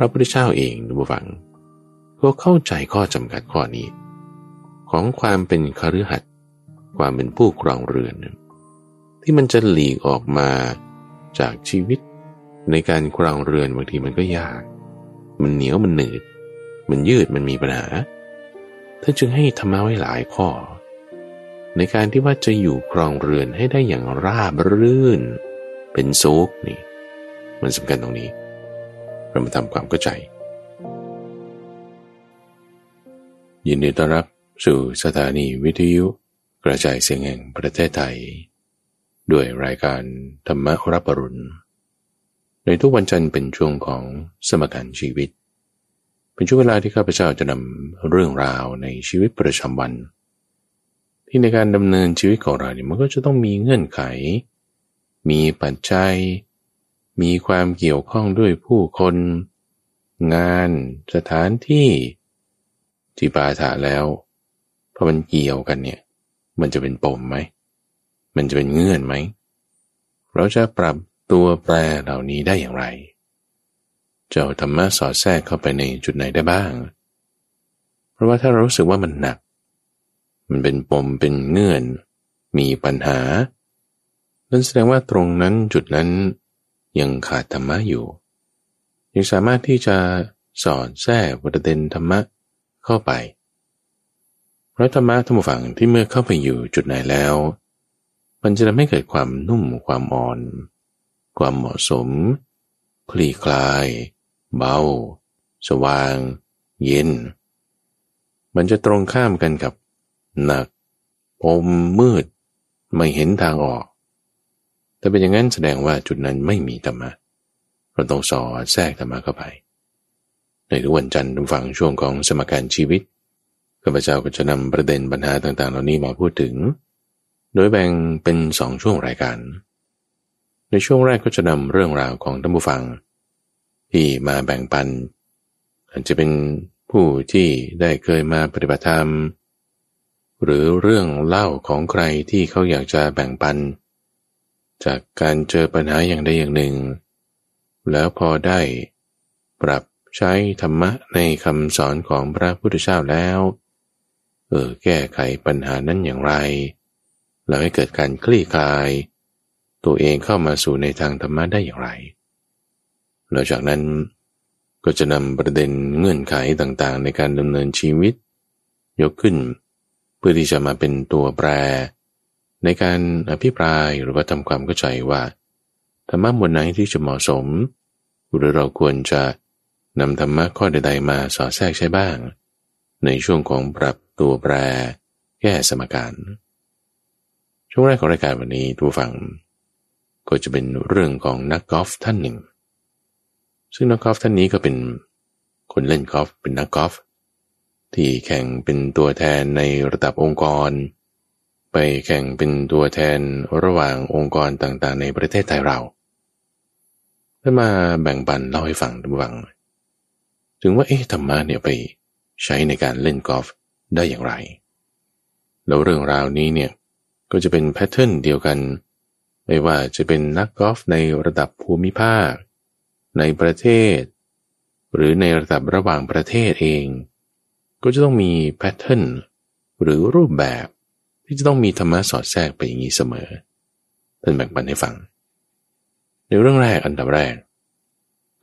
ระพุทธเจ้าเองดูฟังก็เข้าใจข้อจำกัดข้อนี้ ของความเป็นคฤหัสถ์ความเป็นผู้ครองเรือน ที่มันจะหลีกออกมาจากชีวิตในการครองเรือนบางทีมันก็ยาก มันเหนียวมันหนืด มันยืดมันมีปัญหาท่านจึงให้ธรรมะไว้หลายข้อ ในการที่ว่าจะอยู่ครองเรือนให้ได้อย่างราบรื่น เป็นซุกนี่ มันสำคัญตรงนี้ เรามาทำความเข้าใจ ยินดีต้อนรับสู่สถานีวิทยุกระจายเสียงแห่งประเทศไทย ด้วยรายการธรรมรับปรุณ ในทุกวันจันทร์เป็นช่วงของสมการชีวิต เป็นช่วงเวลาที่ข้าพเจ้าจะนำเรื่องราวในชีวิตประจำวัน ที่ในการดำเนินชีวิตของเราเนี่ยมันก็จะต้องมีเงื่อนไข มีปัจจัย มีความเกี่ยวข้องด้วยผู้คน งาน สถานที่ที่ปาถาแล้วพอมันเกี่ยวกันเนี่ย มันจะเป็นปมไหม มันจะเป็นเงื่อนไหม เราจะปรับตัวแปรเหล่านี้ได้อย่างไร เจ้าธรรมะสอดแทรกเข้าไปในจุดไหนได้บ้าง เพราะว่าถ้าเรารู้สึกว่ามันหนัก มันเป็นปมเป็นเงื่อน มีปัญหานั่นแสดงว่าตรงนั้นจุดนั้น ยังขาดธรรมะอยู่ ยังสามารถที่จะสอดแทรกประเด็นธรรมะเข้าไป เพราะธรรมะธรรมฝังที่เมื่อเข้าไปอยู่จุดไหนแล้ว มันจะทำให้เกิดความนุ่มความอ่อน ความเหมาะสม คลี่คลาย เบา สว่าง เย็น มันจะตรงข้ามกันกับหนัก อมมืด ไม่เห็นทางออก แต่เป็นอย่างนั้นแสดงว่าจุดนั้นไม่มีธรรมะเราต้องสอดแทรกธรรมะเข้าไป ในทุกวันจันทร์ทุกฝังช่วงของสมการชีวิตข้าพเจ้าก็จะนำประเด็นปัญหาต่างๆ เหล่านี้มาพูดถึง โดยแบ่งเป็นสองช่วงรายการ ในช่วงแรกก็จะนำเรื่องราวของท่านผู้ฟัง ที่มาแบ่งปันอาจจะเป็นผู้ที่ได้เคยมาปฏิบัติธรรม หรือเรื่องเล่าของใครที่เขาอยากจะแบ่งปัน จากการเจอปัญหาอย่างใดอย่างหนึ่ง แล้วพอได้ปรับใช้ธรรมะในคำสอนของพระพุทธเจ้าแล้ว เออแก้ไขปัญหานั้นอย่างไร แล้วให้เกิดการคลี่คลาย ตัวเองเข้ามาสู่ในทางธรรมะได้อย่างไรหลังจากนั้นก็จะนำประเด็นเงื่อนไขต่างๆ ในการดำเนินชีวิต ยกขึ้น เพื่อที่จะมาเป็นตัวแปร ในการอภิปรายหรือว่าทำความเข้าใจว่าธรรมะบนไหนที่จะเหมาะสม หรือเราควรจะนำธรรมะข้อใด ๆ มาสอดแทรกใช้บ้าง ในช่วงของปรับตัวแปร แก้สมการ ช่วงแรกของรายการวันนี้ทูฟัง ก็จะเป็นเรื่องของนักกอล์ฟท่านหนึ่ง ซึ่งนักกอล์ฟท่านนี้ก็เป็นคนเล่นกอล์ฟเป็นนักกอล์ฟที่แข่งเป็นตัวแทนในระดับองค์กร ไปแข่งเป็นตัวแทนระหว่างองค์กรต่างๆ ในประเทศไทยเราได้มาแบ่งปันเล่าให้ฟังทุกฟังถึงว่าเอ๊ะธรรมะเนี่ยไปใช้ในการเล่นกอล์ฟได้อย่างไร แล้วเรื่องราวนี้เนี่ยก็จะเป็นแพทเทิร์นเดียวกัน ไม่ว่าจะเป็นนักกอล์ฟในระดับภูมิภาค ในประเทศ หรือในระดับระหว่างประเทศเอง ก็จะต้องมีแพทเทิร์นหรือรูปแบบ ที่จะต้องมีธรรมะสอดแทรกไปอย่างนี้เสมอเป็นแบ่งปันให้ฟัง ในเรื่องแรกอันดับแรก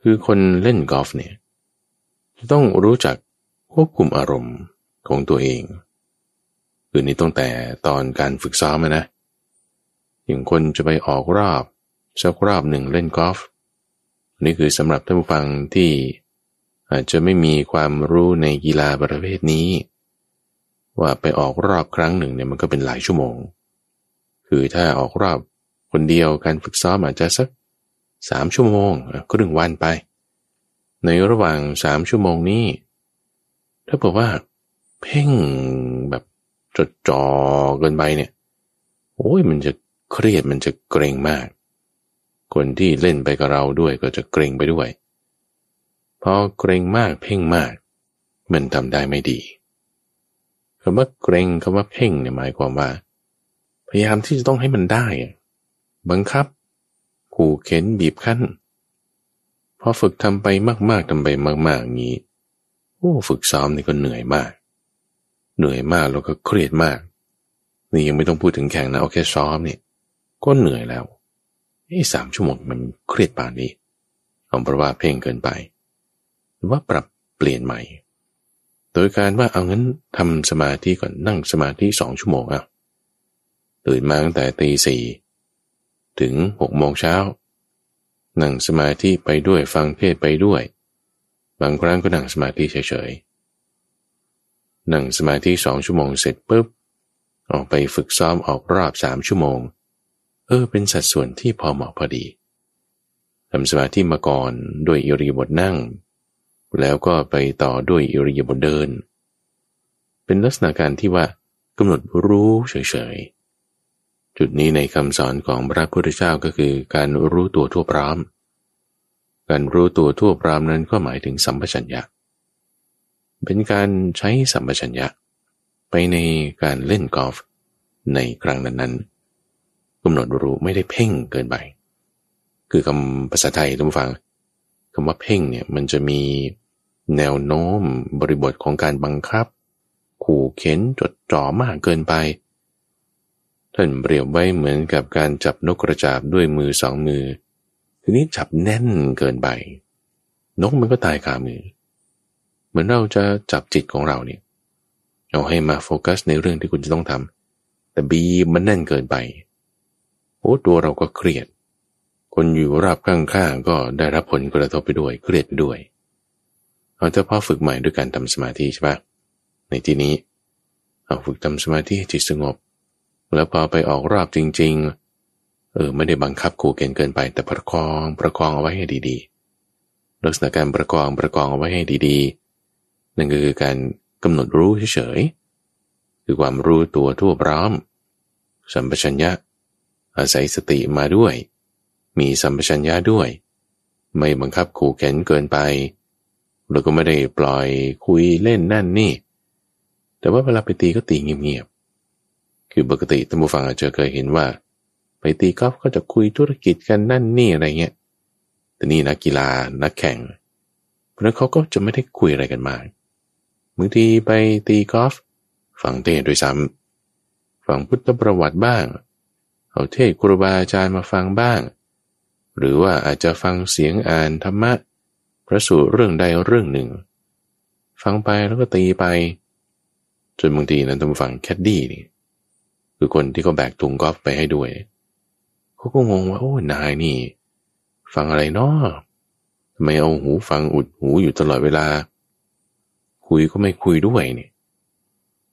คือคนเล่นกอล์ฟเนี่ยจะต้องรู้จักควบคุมอารมณ์ของตัวเอง คือนี่ตั้งแต่ตอนการฝึกซ้อมนะอย่างคนจะไปออกรอบสักรอบหนึ่งเล่นกอล์ฟนี่คือสำหรับท่านผู้ฟังที่อาจจะไม่มีความรู้ในกีฬาประเภทนี้ ว่าไปออกรอบครั้งหนึ่งเนี่ยมันก็เป็นหลายชั่วโมง คือถ้าออกรอบคนเดียวการฝึกซ้อมอาจจะสักสามชั่วโมงก็ถึงวันไป ในระหว่างสามชั่วโมงนี้ ถ้าบอกว่า เพ่งแบบจดจ่อเกินไปเนี่ยโอ้ยมันจะเครียดมันจะเกรงมาก คนที่เล่นไปกับเราด้วยก็จะเกรงไปด้วยพอเกรงมากเพ่งมาก มันทำได้ไม่ดี คำว่าเกรงคำว่าเพ่งเนี่ยหมายความว่า พยายามที่จะต้องให้มันได้ บังคับ ขู่เข็นบีบคั้น พอฝึกทำไปมาก ๆทำไปมากๆอย่างนี้ โอ้ฝึกซ้อมนี่ก็เหนื่อยมาก เหนื่อยมากแล้วก็เครียดมาก นี่ยังไม่ต้องพูดถึงแข่งนะเอาแค่ซ้อมเนี่ย ก็เหนื่อยแล้วไอ้สามชั่วโมงมันเครียดป่านนี้เอาเพราะว่าเพ่งเกินไป หรือว่าปรับเปลี่ยนใหม่ ดยการว่าเอางั้นทำสมาธิก่อนนั่งสมาธิสองชั่วโมงอะตื่นมาตั้งแต่ตีสี่ถึงหกโมงเช้า นั่งสมาธิไปด้วยฟังเทศไปด้วย บางครั้งก็นั่งสมาธิเฉยๆ นั่งสมาธิสองชั่วโมงเสร็จปุ๊บ ออกไปฝึกซ้อมออกรอบสามชั่วโมง เออเป็นสัดส่วนที่พอเหมาะพอดีทำสมาธิมาก่อนด้วยอิริบถนั่ง แล้วก็ไปต่อด้วยอิริยาบถเดิน เป็นลักษณะการที่ว่ากำหนดรู้เฉยๆ จุดนี้ในคำสอนของพระพุทธเจ้าก็คือการรู้ตัวทั่วพร้อม การรู้ตัวทั่วพร้อมนั้นก็หมายถึงสัมปชัญญะ เป็นการใช้สัมปชัญญะ ไปในการเล่นกอล์ฟในครั้งนั้นๆกำหนดรู้ไม่ได้เพ่งเกินไป คือคำภาษาไทยท่านฟังำว่าเพ่งเนี่ยมันจะมีแนวโน้มบริบทของการบังคับ ขู่เข็นจดจ่อมากเกินไป ท่านเปรียบไว้เหมือนกับการจับนกกระจาบด้วยมือสองมือ ทีนี้จับแน่นเกินไป นกมันก็ตายคามือ เหมือนเราจะจับจิตของเราเนี่ยเอาให้มาโฟกัสในเรื่องที่คุณจะต้องทำแต่บีมันแน่นเกินไปโอ้ตัวเราก็เครียด คนอยู่ราบข้างๆก็ได้รับผลกระทบไปด้วยเครียดไปด้วยเอาแต่พอฝึกใหม่ด้วยการทำสมาธิใช่ปะในที่นี้เอาฝึกทำสมาธิจิตสงบ แล้วพอไปออกรอบจริง ๆ เออไม่ได้บังคับขู่เกณฑ์เกินไป แต่ประคองประคองเอาไว้ให้ดีๆ ลักษณะการประคองประคองเอาไว้ให้ดีๆ นั่นก็คือการกำหนดรู้เฉยๆคือความรู้ตัวทั่วพร้อม สัมปชัญญะ อาศัยสติมาด้วย มีสัมปชัญญะด้วย ไม่บังคับขู่เข็นเกินไปเราก็ไม่ได้ปล่อยคุยเล่นนั่นนี่ แต่ว่าเวลาไปตีก็ตีเงียบๆ คือปกติท่านผู้ฟังอาจจะเคยเห็นว่า ไปตีกอล์ฟก็จะคุยธุรกิจกันนั่นนี่อะไรเงี้ย แต่นี่นักกีฬานักแข่ง เพราะนั้นเขาก็จะไม่ได้คุยอะไรกันมากบางทีไปตีกอล์ฟฟังเทศโดยซ้ำฟังพุทธประวัติบ้าง เอาเทศครูบาอาจารย์มาฟังบ้าง หรือว่าอาจจะฟังเสียงอ่านธรรมะพระสูตรเรื่องใดเรื่องหนึ่ง ฟังไปแล้วก็ตีไป จนบางทีนั้นต้องฟังแคดดี้นี่คือคนที่เขาแบกถุงกอล์ฟไปให้ด้วยเขาก็งงว่าโอ้นายนี่ ฟังอะไรเนาะทำไมเอาหูฟังอุดหูอยู่ตลอดเวลา คุยก็ไม่คุยด้วยเนี่ย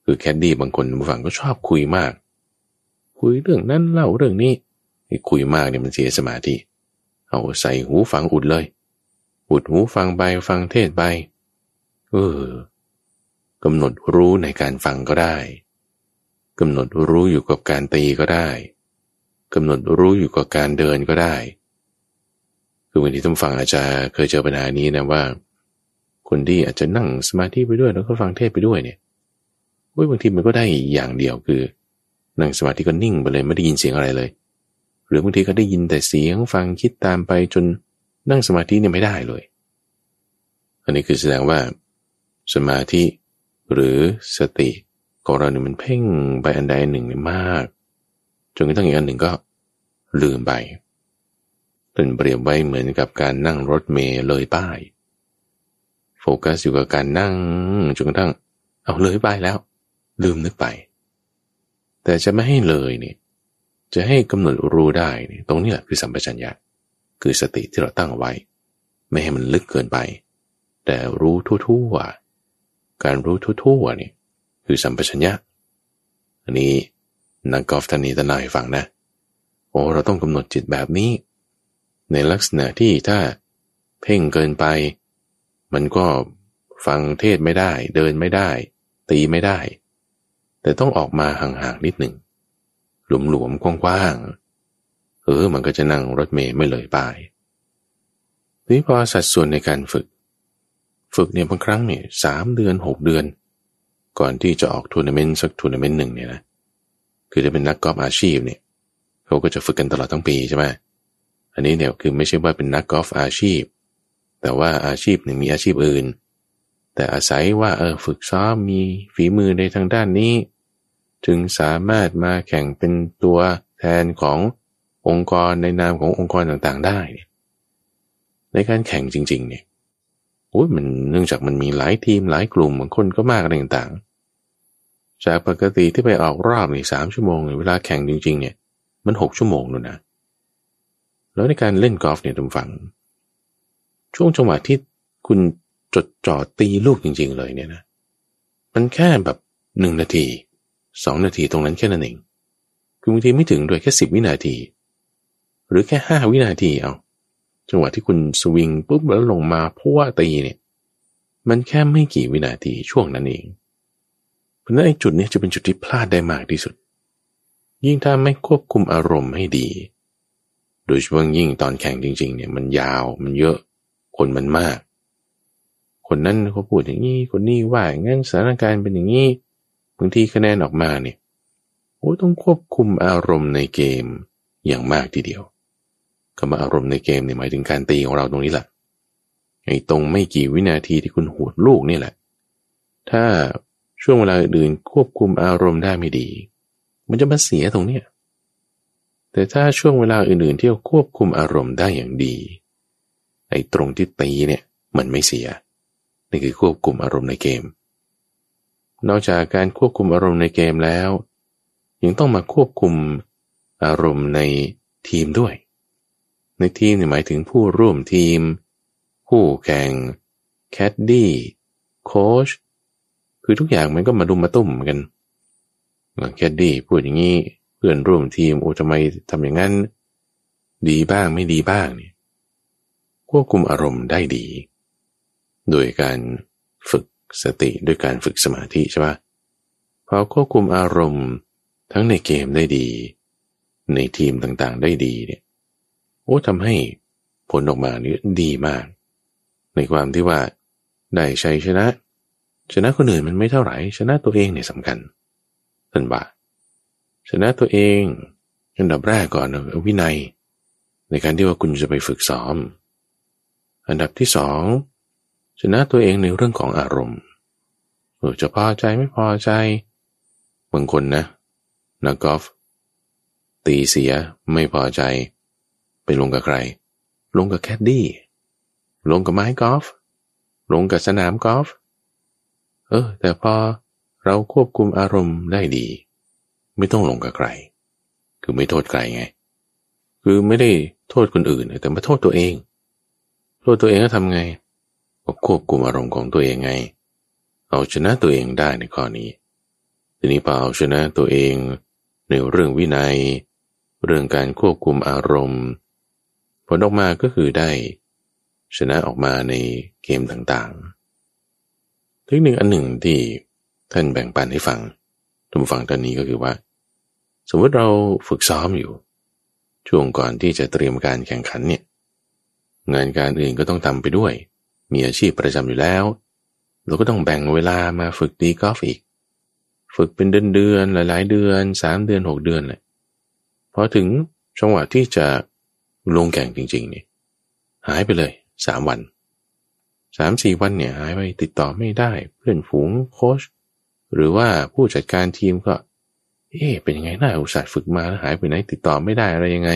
คือแคดดี้บางคนบางก็ชอบคุยมาก คุยเรื่องนั้นเล่าเรื่องนี้คุยมากเนี่ยมันเสียสมาธิเอาใส่หูฟังอุดเลย อุดหูฟังไปฟังเทศไป เออกำหนดรู้ในการฟังก็ได้กำหนดรู้อยู่กับการตีก็ได้กำหนดรู้อยู่กับการเดินก็ได้ คือบางทีท่านฟังอาจจะเคยเจอปัญหานี้นะว่า คนที่อาจจะนั่งสมาธิไปด้วยแล้วก็ฟังเทศไปด้วยเนี่ยบางทีมันก็ได้อย่างเดียวคือ นั่งสมาธิก็นิ่งไปเลยไม่ได้ยินเสียงอะไรเลย หรือบางทีก็ได้ยินแต่เสียงฟังคิดตามไปจนนั่งสมาธิเนี่ยไม่ได้เลย อันนี้คือแสดงว่า สมาธิหรือสติของเราเนี่ยมันเพ่งไปอันใดหนึ่งมากจนกระทั่งอีกอันหนึ่งก็ลืมไปเป็นเปรียบไว้เหมือนกับการนั่งรถเมล์เลยป้าย โฟกัสอยู่กับการนั่งจนกระทั่งเอาเลยป้ายแล้ว ลืมนึกไป แต่จะไม่ให้เลยเนี่ย จะให้กำหนดรู้ได้ ตรงนี้แหละคือสัมปชัญญะ คือสติที่เราตั้งเอาไว้ ไม่ให้มันลึกเกินไป แต่รู้ทั่วๆการรู้ทั่วๆนี่คือสัมปชัญญะ อันนี้นักกอล์ฟท่านนี้ท่านนายฟังนะ โอ้เราต้องกำหนดจิตแบบนี้ ในลักษณะที่ถ้าเพ่งเกินไป มันก็ฟังเทศไม่ได้ เดินไม่ได้ ตีไม่ได้ แต่ต้องออกมาห่างๆนิดหนึ่ง หลวมๆกว้างๆเออมันก็จะนั่งรถเมย์ไม่เลยปายนี่พอสัดส่วนในการฝึก ฝึกเนี่ยบางครั้งเนี่ยสามเดือนหกเดือน ก่อนที่จะออกทัวร์นาเมนต์สักทัวร์นาเมนต์หนึ่งเนี่ยนะคือจะเป็นนักกอล์ฟอาชีพเนี่ยเขาก็จะฝึกกันตลอดทั้งปีใช่ไหมอันนี้เนี่ยคือไม่ใช่ว่าเป็นนักกอล์ฟอาชีพ แต่ว่าอาชีพหนึ่งมีอาชีพอื่น แต่อาศัยว่าเออฝึกซ้อมมีฝีมือในทางด้านนี้ จึงสามารถมาแข่งเป็นตัวแทนขององค์กรในนามขององค์กรต่างๆ ได้ในการแข่งจริง ๆ เนี่ยโอ้ยมันเนื่องจากมันมีหลายทีมหลายกลุ่มบางคนก็มากอะไรต่างๆ จากปกติที่ไปออกรอบนี่สามชั่วโมงเวลาแข่งจริง ๆ เนี่ย มันหกชั่วโมงนู่นนะแล้วในการเล่นกอล์ฟเนี่ยทุกฝัง ช่วงจังหวะที่คุณจดจ่อตีลูกจริง ๆ เลยเนี่ยนะ มันแค่แบบหนึ่งนาที สองนาทีตรงนั้นแค่นั้นเอง คือบางทีไม่ถึงด้วยแค่สิบวินาที หรือแค่ห้าวินาทีเอา จังหวะที่คุณสวิงปุ๊บแล้วลงมาพัวตีเนี่ย มันแค่ไม่กี่วินาทีช่วงนั้นเอง เพราะนั้นไอ้จุดนี้จะเป็นจุดที่พลาดได้มากที่สุด ยิ่งถ้าไม่ควบคุมอารมณ์ให้ดี โดยเฉพาะยิ่งตอนแข่งจริง ๆ เนี่ยมันยาวมันเยอะคนมันมาก คนนั้นเขาพูดอย่างนี้ คนนี้ว่าอย่างนั้นสถานการณ์เป็นอย่างนี้ บางทีคะแนนออกมาเนี่ยโอ้ต้องควบคุมอารมณ์ในเกมอย่างมากทีเดียวคำว่าอารมณ์ในเกมเนี่ยหมายถึงการตีของเราตรงนี้แหละไอ้ตรงไม่กี่วินาทีที่คุณหวดลูกนี่แหละ ถ้าช่วงเวลาอื่นควบคุมอารมณ์ได้ไม่ดี มันจะมาเสียตรงเนี้ยแต่ถ้าช่วงเวลาอื่นๆที่ควบคุมอารมณ์ได้อย่างดีไอ้ตรงที่ตีเนี่ยมันไม่เสียนี่คือควบคุมอารมณ์ในเกม นอกจากการควบคุมอารมณ์ในเกมแล้ว ยังต้องมาควบคุมอารมณ์ในทีมด้วย ในทีมหมายถึงผู้ร่วมทีม ผู้แข่งแคดดี้โค้ชคือทุกอย่างมันก็มาดุมมาตุ้มกันแคดดี้พูดอย่างนี้เพื่อนร่วมทีมโอ้ทำไมทำอย่างนั้น ดีบ้างไม่ดีบ้างเนี่ยควบคุมอารมณ์ได้ดี โดยการ สติด้วยการฝึกสมาธิใช่ปะพอควบคุมอารมณ์ทั้งในเกมได้ดี ในทีมต่างๆได้ดีเนี่ยโอ้ทำให้ผลออกมานี่ดีมาก ในความที่ว่าได้ชัยชนะ ชนะคนอื่นมันไม่เท่าไหร่ชนะตัวเองเนี่ยสำคัญท่านบ่าชนะตัวเองอันดับแรกก่อนวินัย ในการที่ว่าคุณจะไปฝึกซ้อม อันดับที่สอง ชนะตัวเองในเรื่องของอารมณ์จะพอใจไม่พอใจบางคนนะนักกอล์ฟตีเสียไม่พอใจ ไปลงกับใคร ลงกับแคดดี้ลงกับไม้กอล์ฟลงกับสนามกอล์ฟเออ แต่พอเราควบคุมอารมณ์ได้ดี ไม่ต้องลงกับใคร คือไม่โทษใครไง คือไม่ได้โทษคนอื่น แต่มาโทษตัวเอง โทษตัวเองก็ทำไง ควบคุมอารมณ์ของตัวเองไง เอาชนะตัวเองได้ในข้อนี้ ทีนี้พอเอาชนะตัวเอง ในเรื่องวินัย เรื่องการควบคุมอารมณ์ ผลออกมาก็คือได้ ชนะออกมาในเกมต่างๆ เทคนิคอันหนึ่งที่ท่านแบ่งปันให้ฟังท่านฟังตอนนี้ก็คือว่า สมมติเราฝึกซ้อมอยู่ ช่วงก่อนที่จะเตรียมการแข่งขันเนี่ยงานการอื่นก็ต้องทำไปด้วย มีอาชีพประจำอยู่แล้ว เราก็ต้องแบ่งเวลามาฝึกตีกอล์ฟอีก ฝึกเป็นเดือนเดือนหลาย ๆ เดือนสามเดือนหกเดือนเลยพอถึงจังหวะที่จะลงแข่งจริง ๆ นี่หายไปเลยสามวันสามสี่วันเนี่ยหายไปติดต่อไม่ได้ เพื่อนฝูงโค้ชหรือว่าผู้จัดการทีมก็ เอ๊เป็นยังไงน่าอุตส่าห์ฝึกมาแล้วหายไปไหน ติดต่อไม่ได้อะไรยังไง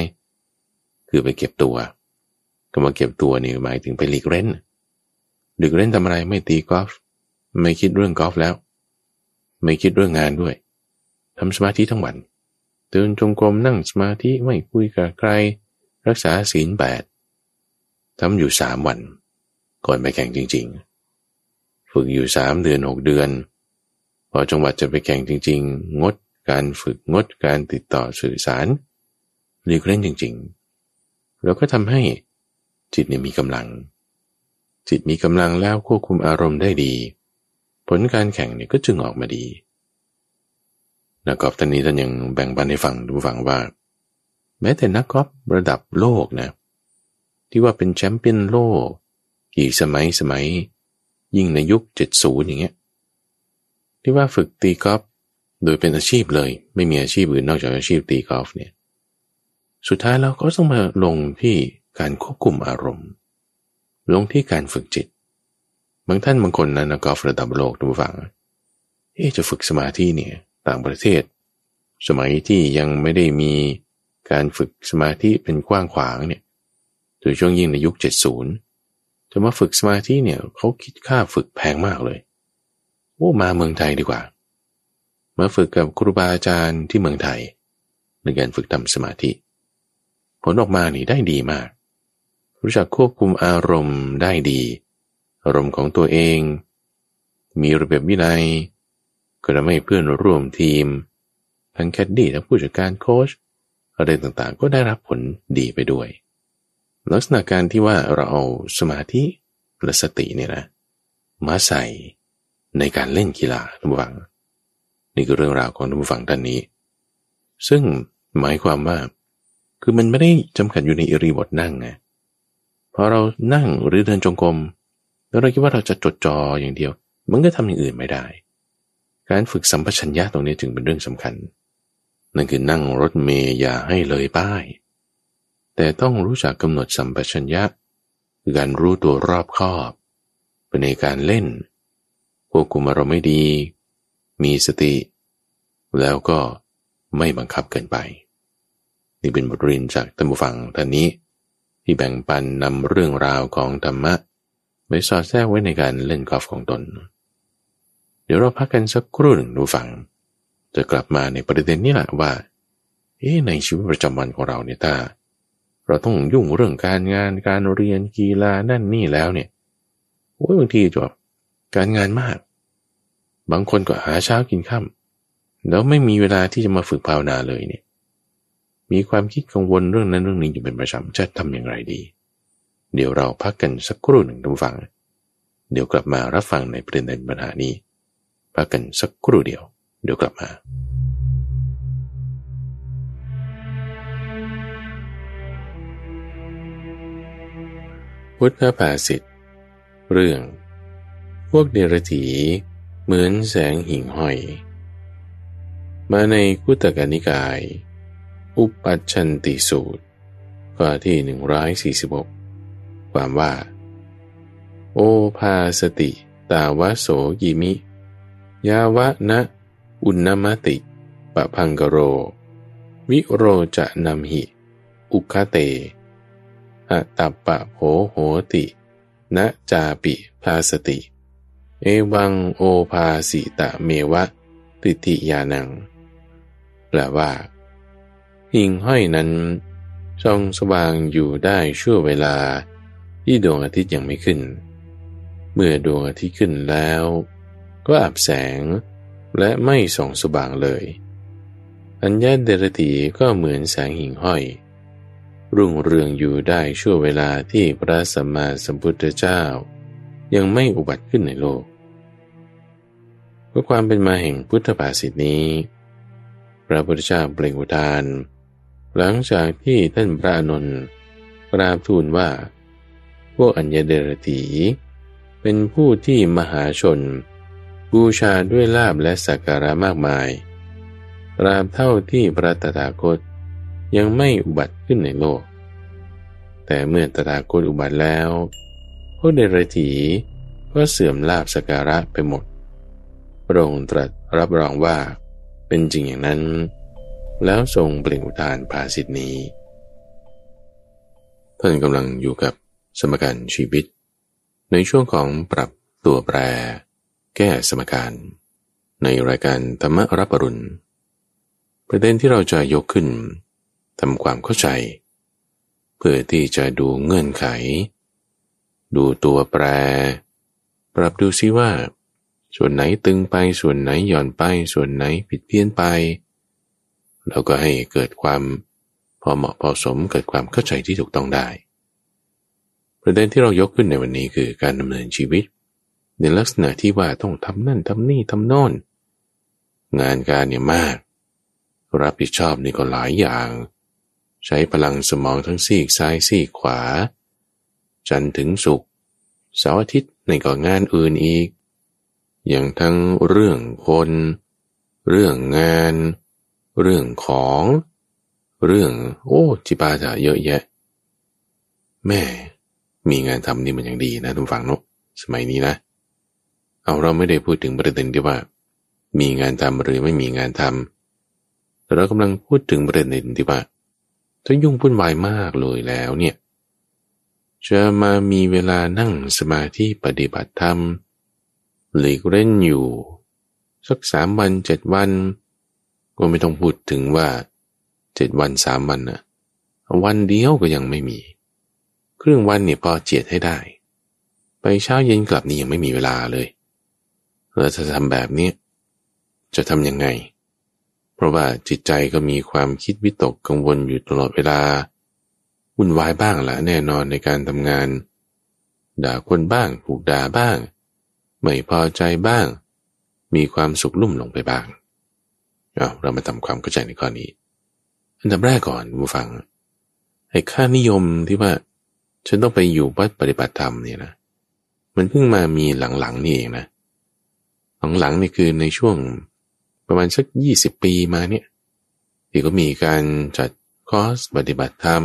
คือไปเก็บตัว ก็มาเก็บตัวนี่หมายถึงไปหลีกเล่นห ลีกเล่นทำอะไรไม่ตีกอล์ฟไม่คิดเรื่องกอล์ฟแล้ว ไม่คิดเรื่องงานด้วยทำสมาธิทั้งวันเดินจงกรมนั่งสมาธิไม่คุยกับใคร รักษาศีลแปดทำอยู่สามวัน ก่อนไปแข่งจริง ๆ ฝึกอยู่สามเดือนหกเดือน พอจังหวัดจะไปแข่งจริง ๆ งดการฝึกงดการติดต่อสื่อสารเรียกเล่นจริงๆแล้วก็ทำให้จิตเนี่ยมีกำลัง จิตมีกำลังแล้วควบคุมอารมณ์ได้ดี ผลการแข่งเนี่ยก็จึงออกมาดีนักกอล์ฟท่านนี้ท่านยังแบ่งปันให้ฟังดูฟังว่า แม้แต่นักกอล์ฟระดับโลกนะ ที่ว่าเป็นแชมเปี้ยนโลก กี่สมัยสมัย ยิ่งในยุคเจ็ดศูนย์อย่างเงี้ยที่ว่าฝึกตีกอล์ฟโดยเป็นอาชีพเลย ไม่มีอาชีพอื่นนอกจากอาชีพตีกอล์ฟเนี่ย สุดท้ายเราก็ต้องมาลงที่การควบคุมอารมณ์ ลงที่การฝึกจิต บางท่านบางคนนะนักกอล์ฟระดับโลกทุกฝังเอ๊จะฝึกสมาธิเนี่ยต่างประเทศ สมัยที่ยังไม่ได้มีการฝึกสมาธิเป็นกว้างขวางเนี่ยโดยช่วงยิ่งในยุค 70จะมาฝึกสมาธิเนี่ยเขาคิดค่าฝึกแพงมากเลยโอ้มาเมืองไทยดีกว่า มาฝึกกับครูบาอาจารย์ที่เมืองไทยในการฝึกทำสมาธิ ผลออกมานี่ได้ดีมาก รู้จักควบคุมอารมณ์ได้ดี อารมณ์ของตัวเอง มีระเบียบวินัย ก็ทำให้เพื่อนร่วมทีม ทั้งแคดดี้ทั้งผู้จัดการโค้ชอะไรต่างๆ ก็ได้รับผลดีไปด้วย ลักษณะการที่ว่าเราเอาสมาธิและสติเนี่ยนะมาใส่ในการเล่นกีฬาท่านผู้ฟัง นี่คือเรื่องราวของท่านผู้ฟังท่านนี้ ซึ่งหมายความว่า คือมันไม่ได้จำกัดอยู่ในอิริบทนั่งไง พอเรานั่งหรือเดินจงกรมแล้วเราคิดว่าเราจะจดจ่ออย่างเดียว มันก็ทำอย่างอื่นไม่ได้ การฝึกสัมปชัญญะตรงนี้จึงเป็นเรื่องสำคัญ นั่นคือนั่งรถเมย์อย่าให้เลยป้าย แต่ต้องรู้จักกำหนดสัมปชัญญะคือการรู้ตัวรอบคอบ เป็นในการเล่นควบคุมอารมณ์ไม่ดี มีสติ แล้วก็ไม่บังคับเกินไป นี่เป็นบทเรียนจากท่านผู้ฟังท่านนี้ ที่แบ่งปันนำเรื่องราวของธรรมะไปสอดแทรกไว้ในการเล่นกอล์ฟของตน เดี๋ยวเราพักกันสักครู่หนึ่งดูฟัง จะกลับมาในประเด็นนี้แหละว่าเอ๊ในชีวิตประจำวันของเราเนี่ยถ้าเราต้องยุ่งเรื่องการงานการเรียนกีฬานั่นนี่แล้วเนี่ยโอ้ยบางทีจะการงานมาก บางคนก็หาเช้ากินค่ำแล้วไม่มีเวลาที่จะมาฝึกภาวนาเลยเนี่ย มีความคิดกังวลเรื่องนั้นเรื่องนี้อยู่เป็นประจำจะทำอย่างไรดี เดี๋ยวเราพักกันสักครู่หนึ่งทุกฝัง เดี๋ยวกลับมารับฟังในประเด็นปัญหานี้พักกันสักครู่เดียว เดี๋ยวกลับมาพุทธภาษิตเรื่อง พวกเดรถีเหมือนแสงหิ่งห้อย มาในคุตกนิกาย อุปัชันติสูตรข้อที่146ความว่า โอภาสติ ตาวโสยิมิ ยาวะนะ อุณนมติปะพังกโร วิโรจะนำหิ อุคเตอะตัปปะโหโหตินะจาปิภาสติ เอวังโอภาสิตะเมวะติติยานัง แปลว่า หิ่งห้อยนั้นช่องสว่างอยู่ได้ชั่วเวลาที่ดวงอาทิตย์ยังไม่ขึ้น เมื่อดวงอาทิตย์ขึ้นแล้ว ก็อับแสงและไม่ส่องสว่างเลย อัญญาเดรตีก็เหมือนแสงหิ่งห้อย รุ่งเรืองอยู่ได้ชั่วเวลาที่พระสัมมาสัมพุทธเจ้า ยังไม่อุบัติขึ้นในโลกเพื่อความเป็นมาแห่งพุทธภาษิตนี้ พระพุทธเจ้าเปล่งอุทาน หลังจากที่ท่านพระนนท์กราบทูลว่า พวกอัญญเดรตีเป็นผู้ที่มหาชน บูชาด้วยลาบและสักการะมากมายตราบเท่าที่พระตถาคตยังไม่อุบัติขึ้นในโลก แต่เมื่อตถาคตอุบัติแล้วพวกเดรถีก็เสื่อมลาบสักการะไปหมดพระองค์ตรัสรับรองว่าเป็นจริงอย่างนั้น แล้วทรงเปล่งอุทานภาสิทธินี้ ท่านกำลังอยู่กับสมการชีวิต ในช่วงของปรับตัวแปร แก้สมการ ในรายการธรรมรับปรุณ ประเด็นที่เราจะยกขึ้นทำความเข้าใจ เพื่อที่จะดูเงื่อนไข ดูตัวแปร ปรับดูซิว่า ส่วนไหนตึงไปส่วนไหนหย่อนไป ส่วนไหนผิดเพี้ยนไป แล้วก็ให้เกิดความพอเหมาะพอสมเกิดความเข้าใจที่ถูกต้องได้ ประเด็นที่เรายกขึ้นในวันนี้คือการดำเนินชีวิต ในลักษณะที่ว่าต้องทำนั่นทำนี่ทำโน่นงานการเนี่ยมาก รับผิดชอบนี่ก็หลายอย่าง ใช้พลังสมองทั้งซีกซ้ายซีกขวา จันถึงสุขเสาร์อาทิตย์ในก็งานอื่นอีก อย่างทั้งเรื่องคน เรื่องงาน เรื่องของ เรื่อง โอ้จิปาถะเยอะแยะ แม่ มีงานทำนี่มันยังดีนะทุกฝั่งเนาะสมัยนี้นะ เอาเราไม่ได้พูดถึงประเด็นที่ว่า มีงานทำหรือไม่มีงานทำแต่เรากำลังพูดถึงประเด็นที่ว่าถ้ายุ่งวุ่นวายมากเลยแล้วเนี่ยจะมามีเวลานั่งสมาธิปฏิบัติธรรมหลีกเล่นอยู่ สักสามวันเจ็ดวัน ก็ไม่ต้องพูดถึงว่าเจ็ดวันสามวันนะวันเดียวก็ยังไม่มีครึ่งวันเนี่ยพอเจียดให้ได้ ไปเช้าเย็นกลับนี่ยังไม่มีเวลาเลยเราจะทำแบบนี้ จะทำยังไง เพราะว่าจิตใจก็มีความคิดวิตกกังวลอยู่ตลอดเวลาวุ่นวายบ้างละแน่นอนในการทำงาน ด่าคนบ้างถูกด่าบ้าง ไม่พอใจบ้าง มีความสุขลุ่มลงไปบ้าง เรามาทำความเข้าใจในข้อนี้ อันดับแรกก่อนผู้ฟังไอ้ค่านิยมที่ว่า ฉันต้องไปอยู่วัดปฏิบัติธรรมเนี่ยนะ มันเพิ่งมามีหลังๆนี่เองนะ หลังๆนี่คือในช่วงประมาณสักยี่สิบปีมาเนี่ยที่ก็มีการจัดคอร์สปฏิบัติธรรม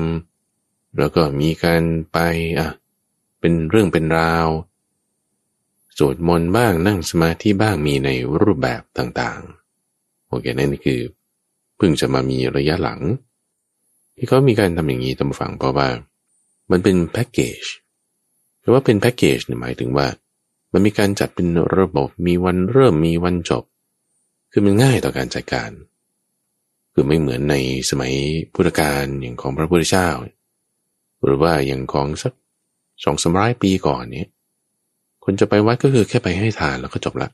แล้วก็มีการไปอะเป็นเรื่องเป็นราวสวดมนต์บ้างนั่งสมาธิบ้างมีในรูปแบบต่างๆ อเคนั่นคือเพิ่งจะมามีระยะหลัง ที่เขามีการทำอย่างนี้ตามฝังเพราะว่า มันเป็นแพ็กเกจแปลว่าเป็นแพ็กเกจหมายถึงว่า มันมีการจัดเป็นระบบมีวันเริ่มมีวันจบ คือมันง่ายต่อการจัดการ คือไม่เหมือนในสมัยพุทธกาลอย่างของพระพุทธเจ้า หรือว่าอย่างของสักสองสมัยปีก่อนเนี่ยคนจะไปวัดก็คือแค่ไปให้ทานแล้วก็จบละ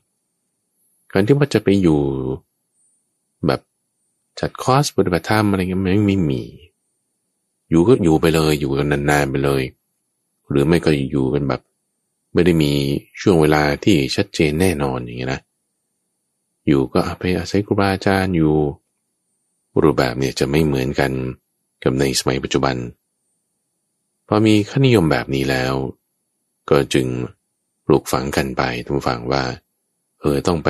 การที่ว่าจะไปอยู่ แบบจัดคอร์สปฏิบัติธรรมอะไรเงี้ยมันไม่มี อยู่ก็อยู่ไปเลยอยู่กันนานๆไปเลย หรือไม่ก็อยู่กันแบบ ไม่ได้มีช่วงเวลาที่ชัดเจนแน่นอนอย่างเงี้ยนะ อยู่ก็ไปอาศัยครูบาอาจารย์อยู่รูปแบบเนี่ยจะไม่เหมือนกันกับในสมัยปัจจุบัน พอมีขนิยมแบบนี้แล้ว ก็จึงปลูกฝังกันไปทุกฝังว่า เออต้องไป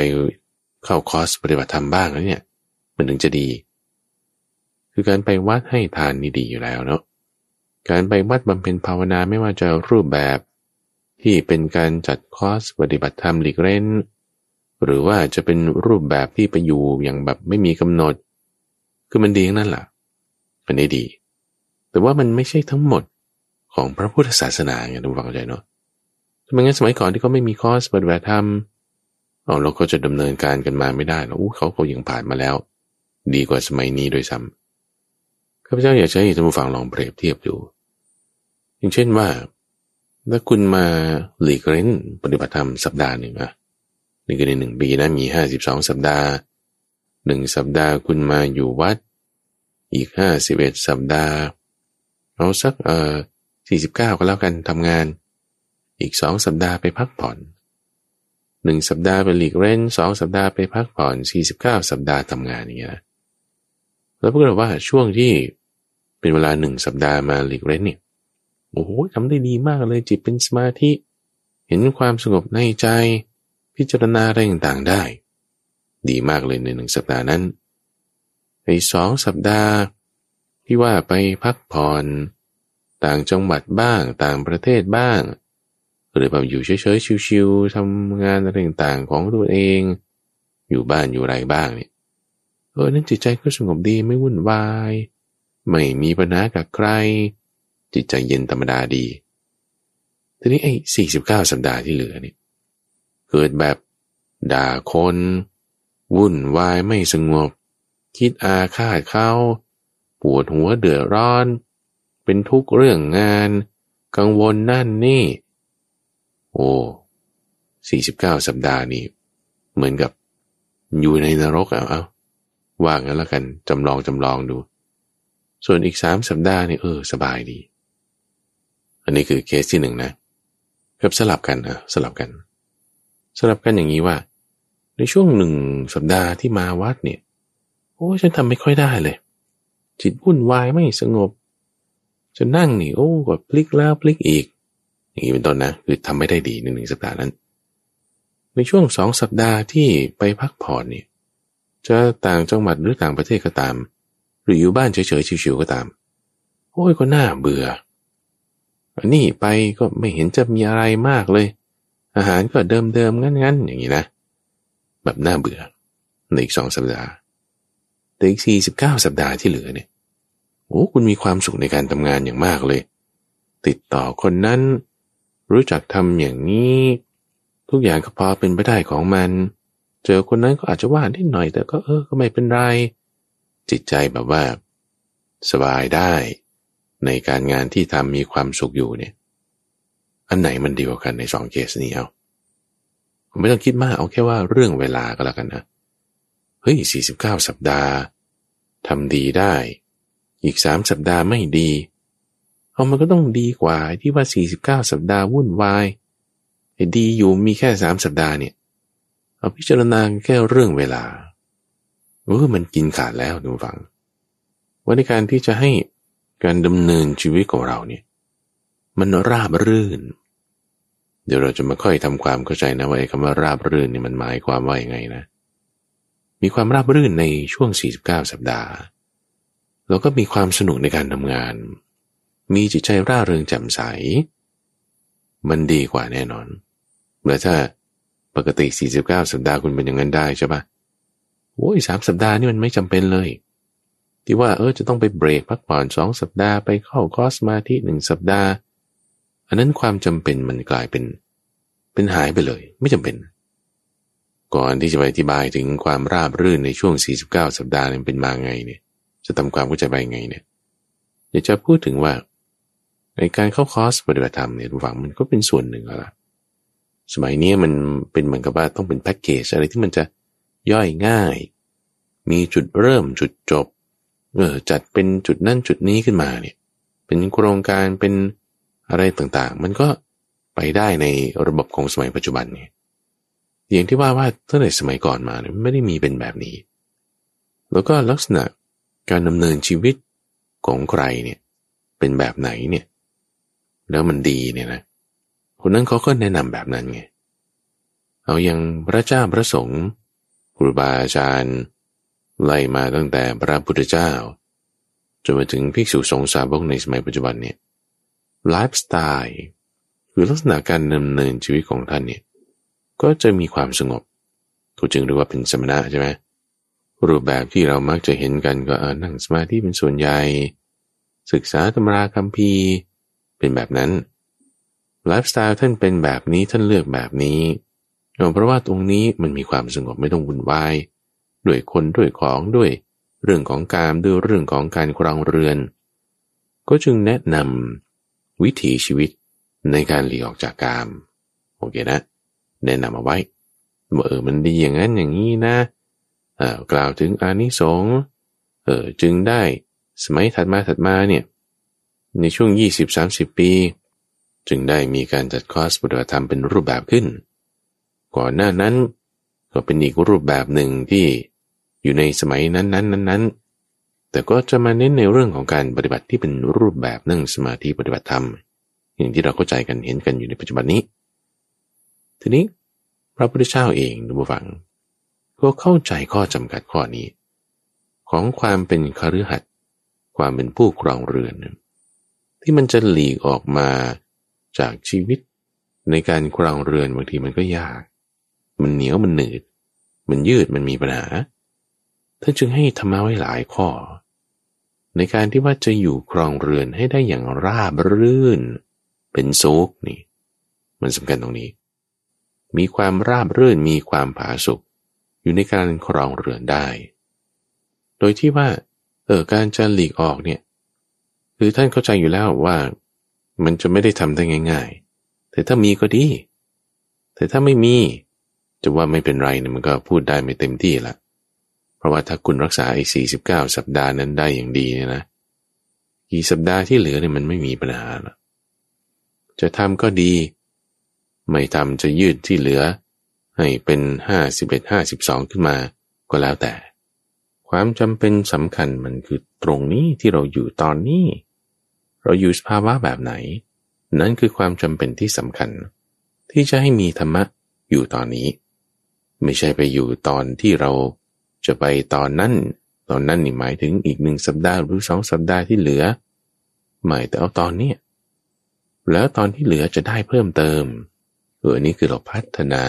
เข้าคอร์สปฏิบัติธรรมบ้างแล้วเนี่ย มันถึงจะดี คือการไปวัดให้ทานนี่ดีอยู่แล้วเนาะการไปวัดบำเพ็ญภาวนาไม่ว่าจะรูปแบบ ที่เป็นการจัดคอร์สปฏิบัติธรรมหลีกเล่น หรือว่าจะเป็นรูปแบบที่ไปอยู่อย่างแบบไม่มีกำหนด คือมันดีนั่นแหละมันได้ดี แต่ว่ามันไม่ใช่ทั้งหมดของพระพุทธศาสนาไงทุกฝังใจเนาะทำไมงั้นสมัยก่อนที่เขาไม่มีคอร์สปฏิบัติธรรมเอาเราก็จะดำเนินการกันมาไม่ได้แล้วเขาเขายังผ่านมาแล้ว ดีกว่าสมัยนี้โดยซ้ำข้าพเจ้าอยากให้ท่านผู้ฟังลองเปรียบเทียบดู อย่างเช่นว่า ถ้าคุณมาหลีกเล่นปฏิบัติธรรมสัปดาห์หนึ่งอะนี่ก็ในหนึ่งปีนะมีห้าสิบสองสัปดาห์หนึ่งสัปดาห์คุณมาอยู่วัด อีกห้าสิบเอ็ดสัปดาห์เอาสักเอ่อ49ก็แล้วกันทำงาน อีกสองสัปดาห์ไปพักผ่อนหนึ่งสัปดาห์ไปหลีกเล่นสองสัปดาห์ไปพักผ่อน49สัปดาห์ทำงานอย่างเงี้ย แล้วพวกเราว่าช่วงที่เป็นเวลาหนึ่งสัปดาห์มาหลีกเล่นเนี่ยโอ้โหทำได้ดีมากเลยจิตเป็นสมาธิ เห็นความสงบในใจ พิจารณาอะไรต่างๆได้ ดีมากเลยในหนึ่งสัปดาห์นั้นในสองสัปดาห์ ที่ว่าไปพักผ่อนต่างจังหวัดบ้าง ต่างประเทศบ้าง หรือแบบอยู่เฉยๆชิวๆทำงานอะไรต่างๆของตัวเอง อยู่บ้านอยู่ไรบ้างเนี่ย เออนั่นจิตใจก็สงบดีไม่วุ่นวาย ไม่มีปัญหากับใคร จิตใจเย็นธรรมดาดี ทีนี้ไอ้สี่สิบเก้าสัปดาห์ที่เหลือเนี่ยเกิดแบบด่าคน วุ่นวายไม่สงบ คิดอาฆาตเขาปวดหัวเดือดร้อน เป็นทุกเรื่องงาน กังวลนั่นนี่ โอ้สี่สิบเก้าสัปดาห์นี้ เหมือนกับอยู่ในนรกเอาเอา ว่างั้นแล้วกันจำลองจำลองดู ส่วนอีกสามสัปดาห์นี่เออสบายดี อันนี้คือเคสที่หนึ่งนะแบบสลับกันนะสลับกัน สลับกันอย่างนี้ว่า ในช่วงหนึ่งสัปดาห์ที่มาวัดเนี่ย โอ้ฉันทำไม่ค่อยได้เลย จิตวุ่นวายไม่สงบจะนั่งนี่โอ้ก็พลิกแล้วพลิกอีก อย่างนี้เป็นต้นนะคือทำไม่ได้ดีในหนึ่งสัปดาห์นั้น ในช่วงสองสัปดาห์ที่ไปพักผ่อนเนี่ย จะต่างจังหวัดหรือต่างประเทศก็ตาม หรืออยู่บ้านเฉยๆชิวๆก็ตาม โอ้ยก็น่าเบื่อ อันนี้ไปก็ไม่เห็นจะมีอะไรมากเลย อาหารก็เดิมๆงั้นๆ อย่างนี้นะ แบบน่าเบื่อในอีกสองสัปดาห์แต่อีกสี่สิบเก้าสัปดาห์ที่เหลือเนี่ยโอ้คุณมีความสุขในการทำงานอย่างมากเลย ติดต่อคนนั้น รู้จักทำอย่างนี้ ทุกอย่างก็พอเป็นไปได้ของมัน เจอคนนั้นก็อาจจะว่านิดหน่อย แต่ก็เออก็ไม่เป็นไร จิตใจแบบว่า สบายได้ ในการงานที่ทำมีความสุขอยู่เนี่ย อันไหนมันดีกว่ากันในสองเคสนี้เอาไม่ต้องคิดมากเอาแค่ว่าเรื่องเวลาก็แล้วกันนะเฮ้ยสี่สิบเก้าสัปดาห์ทำดีได้ อีกสามสัปดาห์ไม่ดี เอามันก็ต้องดีกว่าที่ว่าสี่สิบเก้าสัปดาห์วุ่นวายดีอยู่มีแค่สามสัปดาห์เนี่ย เอาพิจารณาแค่เรื่องเวลาเออมันกินขาดแล้วดูฟังว่าในการที่จะให้การดำเนินชีวิตของเราเนี่ยมันราบรื่น เดี๋ยวเราจะมาค่อยทำความเข้าใจนะว่าไอ้คำว่าราบรื่นนี่มันหมายความว่าอย่างไงนะ มีความราบรื่นในช่วง 49 สัปดาห์ แล้วก็มีความสนุกในการทำงาน มีจิตใจร่าเริงแจ่มใส มันดีกว่าแน่นอนแล้วถ้า ปกติ 49 สัปดาห์คุณเป็นอย่างนั้นได้ใช่ปะโอ้ยสามสัปดาห์นี่มันไม่จำเป็นเลย ที่ว่าเออจะต้องไปเบรกพักผ่อนสองสัปดาห์ไปเข้าคอสมาที่หนึ่งสัปดาห์ อันนั้นความจำเป็นมันกลายเป็น เป็นหายไปเลย ไม่จำเป็น ก่อนที่จะไปอธิบายถึงความราบรื่นในช่วง 49 สัปดาห์นั้นเป็นมาไงเนี่ย จะทำความเข้าใจไปไงเนี่ยอยากจะพูดถึงว่าในการเข้าคอสปฏิบัติธรรมเนี่ยหวังมันก็เป็นส่วนหนึ่งแล้วล่ะ สมัยนี้มันเป็นเหมือนกับว่าต้องเป็นแพ็กเกจอะไรที่มันจะย่อยง่าย มีจุดเริ่มจุดจบ เออจัดเป็นจุดนั่นจุดนี้ขึ้นมาเนี่ย เป็นโครงการเป็นอะไรต่างๆ มันก็ไปได้ในระบบของสมัยปัจจุบันเนี่ยอย่างที่ว่าว่าตั้งแต่สมัยก่อนมาเนี่ยไม่ได้มีเป็นแบบนี้ แล้วก็ลักษณะการดำเนินชีวิตของใครเนี่ยเป็นแบบไหนเนี่ย แล้วมันดีเนี่ยนะ คนนั้นเขาก็แนะนำแบบนั้นไง เอาอย่างพระเจ้าพระสงฆ์ครูบาอาจารย์ไล่มาตั้งแต่พระพุทธเจ้า จนมาถึงภิกษุสงฆ์สาวกในสมัยปัจจุบันเนี่ยไลฟ์สไตล์คือลักษณะการดำเนินชีวิตของท่านเนี่ยก็จะมีความสงบก็จึงเรียกว่าเป็นสมณะใช่ไหมรูปแบบที่เรามักจะเห็นกันก็นั่งสมาธิเป็นส่วนใหญ่ ศึกษาตำราคัมภีร์เป็นแบบนั้น ไลฟ์สไตล์ท่านเป็นแบบนี้ท่านเลือกแบบนี้เพราะว่าตรงนี้มันมีความสงบไม่ต้องวุ่นวายด้วยคนด้วยของด้วยเรื่องของการด้วยเรื่องของการครองเรือน ก็จึงแนะนำวิถีชีวิตในการหลีกออกจากกามโอเคนะ แนะนำเอาไว้ว่าเออมันดีอย่างนั้นอย่างนี้นะเออกล่าวถึงอานิสงส์เออจึงได้สมัยถัดมาถัดมาเนี่ยในช่วง 20-30 ปี จึงได้มีการจัดคอร์สปฏิบัติธรรมเป็นรูปแบบขึ้น ก่อนหน้านั้น ก็เป็นอีกรูปแบบหนึ่งที่อยู่ในสมัยนั้นนั้นนั้นนั้นแต่ก็จะมาเน้นในเรื่องของการปฏิบัติที่เป็นรูปแบบนั่งสมาธิปฏิบัติธรรม อย่างที่เราเข้าใจกันเห็นกันอยู่ในปัจจุบันนี้ ทีนี้พระพุทธเจ้าเองดูบฟัง ก็เข้าใจข้อจำกัดข้อนี้ ของความเป็นคฤหัสถ์ความเป็นผู้ครองเรือน ที่มันจะหลีกออกมา จากชีวิต ในการครองเรือนบางทีมันก็ยาก มันเหนียวมันหนืด มันยืดมันมีปัญหาท่านจึงให้ธรรมะไว้หลายข้อ ในการที่ว่าจะอยู่ครองเรือนให้ได้อย่างราบรื่น เป็นซุกนี่ มันสำคัญตรงนี้ มีความราบรื่นมีความผาสุกอยู่ในการครองเรือนได้ โดยที่ว่า เออการจะหลีกออกเนี่ย คือท่านเข้าใจอยู่แล้วว่า มันจะไม่ได้ทำได้ง่าย ๆ แต่ถ้ามีก็ดี แต่ถ้าไม่มี จะว่าไม่เป็นไรเนี่ยมันก็พูดได้ไม่เต็มที่ละเพราะว่าถ้าคุณรักษาไอ้สี่สิบเก้าสัปดาห์นั้นได้อย่างดีเนี่ยนะกี่สัปดาห์ที่เหลือเนี่ยมันไม่มีปัญหาหรอกจะทำก็ดี ไม่ทำจะยืดที่เหลือ ให้เป็นห้าสิบเอ็ดห้าสิบสองขึ้นมาก็แล้วแต่ ความจำเป็นสำคัญมันคือตรงนี้ที่เราอยู่ตอนนี้ เราอยู่สภาวะแบบไหน นั่นคือความจำเป็นที่สำคัญ ที่จะให้มีธรรมะอยู่ตอนนี้ ไม่ใช่ไปอยู่ตอนที่เราจะไปตอนนั้น ตอนนั้นนี่หมายถึงอีกหนึ่งสัปดาห์หรือสองสัปดาห์ที่เหลือ หมายแต่เอาตอนนี้แล้วตอนที่เหลือจะได้เพิ่มเติมเอออันนี้คือเราพัฒนา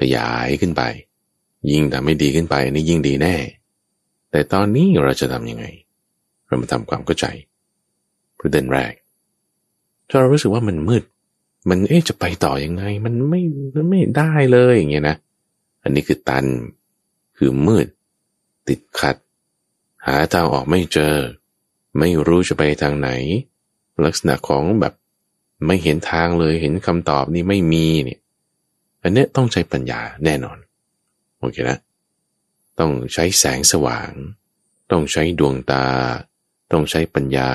ขยายขึ้นไป ยิ่งทำให้ดีขึ้นไปอันนี้ยิ่งดีแน่ แต่ตอนนี้เราจะทำยังไง เรามาทำความเข้าใจ ประเด็นแรกถ้าเรารู้สึกว่ามันมืด มันเอ๊ะจะไปต่อยังไง มันไม่มันไม่ได้เลยอย่างเงี้ยนะ อันนี้คือตัน คือมืด ติดขัด หาทางออกไม่เจอ ไม่รู้จะไปทางไหน ลักษณะของแบบไม่เห็นทางเลยเห็นคำตอบนี่ไม่มีเนี่ย อันนี้ต้องใช้ปัญญาแน่นอน โอเคนะ ต้องใช้แสงสว่าง ต้องใช้ดวงตา ต้องใช้ปัญญา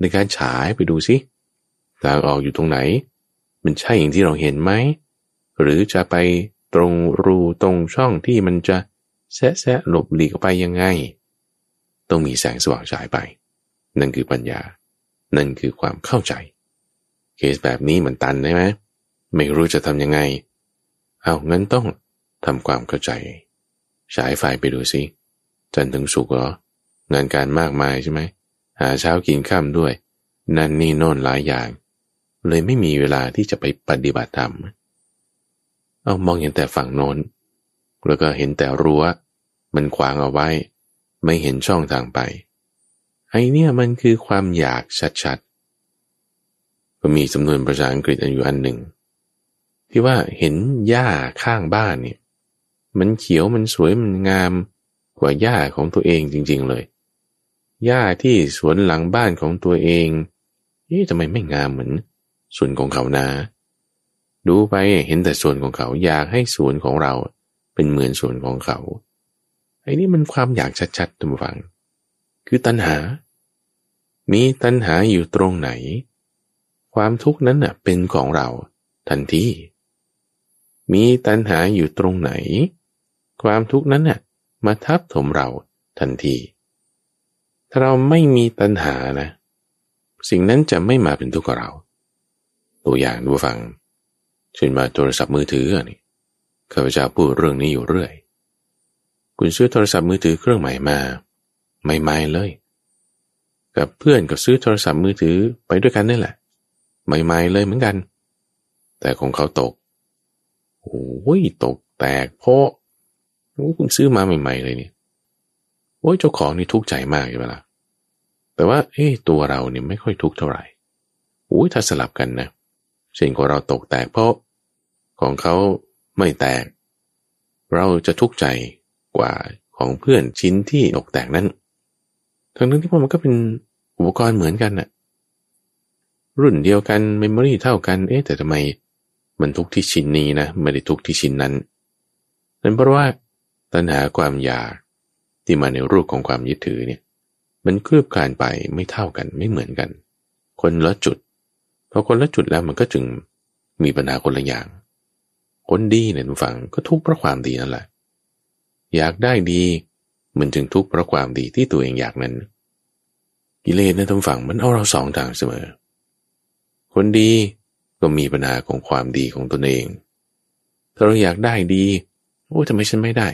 ในการฉายไปดูสิทางออกอยู่ตรงไหน มันใช่อย่างที่เราเห็นไหม หรือจะไปตรงรูตรงช่องที่มันจะแซะแซะหลบหลีกไปยังไง ต้องมีแสงสว่างฉายไป นั่นคือปัญญา นั่นคือความเข้าใจ เคสแบบนี้มันตันได้ไหมไม่รู้จะทำยังไง เอางั้นต้องทำความเข้าใจ ฉายไฟไปดูสิจันถึงสุกเหรองานการมากมายใช่ไหม หาเช้ากินข้ามด้วย นั่นนี่โน่นหลายอย่าง เลยไม่มีเวลาที่จะไปปฏิบัติธรรม เอามองเห็นแต่ฝั่งโน้น แล้วก็เห็นแต่รั้ว มันขวางเอาไว้ ไม่เห็นช่องทางไป ไอเนี่ยมันคือความอยากชัดๆ ก็มีสำนวนภาษาอังกฤษอยู่อันหนึ่ง ที่ว่าเห็นหญ้าข้างบ้านเนี่ย มันเขียวมันสวยมันงามกว่าหญ้าของตัวเองจริง ๆเลย หญ้าที่สวนหลังบ้านของตัวเองเอ๊ะทำไมไม่งามเหมือนส่วนของเขานาดูไปเห็นแต่ส่วนของเขาอยากให้สวนของเราเป็นเหมือนส่วนของเขา ไอ้นี่มันความอยากชัดๆท่านผู้ฟัง คือตัณหา มีตัณหาอยู่ตรงไหน ความทุกข์นั้นน่ะเป็นของเราทันทีมีตัณหาอยู่ตรงไหน ความทุกข์นั้นน่ะมาทับถมเราทันที ถ้าเราไม่มีตัณหานะ สิ่งนั้นจะไม่มาเป็นทุกข์กับเรา ตัวอย่างดูฟังเช่นมาโทรศัพท์มือถือนี่ข้าพเจ้าพูดเรื่องนี้อยู่เรื่อย คุณซื้อโทรศัพท์มือถือเครื่องใหม่มาใหม่ๆเลย กับเพื่อนก็ซื้อโทรศัพท์มือถือไปด้วยกันนี่แหละใหม่ๆเลยเหมือนกัน แต่ของเขาตกโอ้ยตกแตกเพราะคุณซื้อมาใหม่ ๆ เลยเนี่ย โอ้ยเจ้าของนี่ทุกข์ใจมากใช่ไหมล่ะแต่ว่าเอ้ตัวเราเนี่ยไม่ค่อยทุกข์เท่าไหร่โอ้ยถ้าสลับกันนะเช่นของเราตกแตกเพราะของเขาไม่แตก เราจะทุกข์ใจกว่าของเพื่อนชิ้นที่ตกแตกนั้นทั้งนั้นที่ว่ามันก็เป็นอุปกรณ์เหมือนกันน่ะรุ่นเดียวกันเมมโมรี่เท่ากัน เอ๊ะแต่ทำไมมันทุกที่ชิ้นนี้นะ ไม่ได้ทุกที่ชิ้นนั้นนั่นเพราะว่าตัณหาความอยาก ที่มาในรูปของความยึดถือเนี่ยมันคลืบคลานไปไม่เท่ากันไม่เหมือนกัน คนละจุดพอคนละจุดแล้วมันก็จึงมีปัญหาคนละอย่าง คนดีเนี่ยทุกฝังก็ทุกข์เพราะความดีนั่นแหละ อยากได้ดี มันจึงทุกข์เพราะความดีที่ตัวเองอยากนั้น กิเลสในทุกฝั่งมันเอาเราสองทางเสมอ คนดีก็มีปัญหาของความดีของตนเอง ถ้าเราอยากได้ดี โอ้ทำไมฉันไม่ได้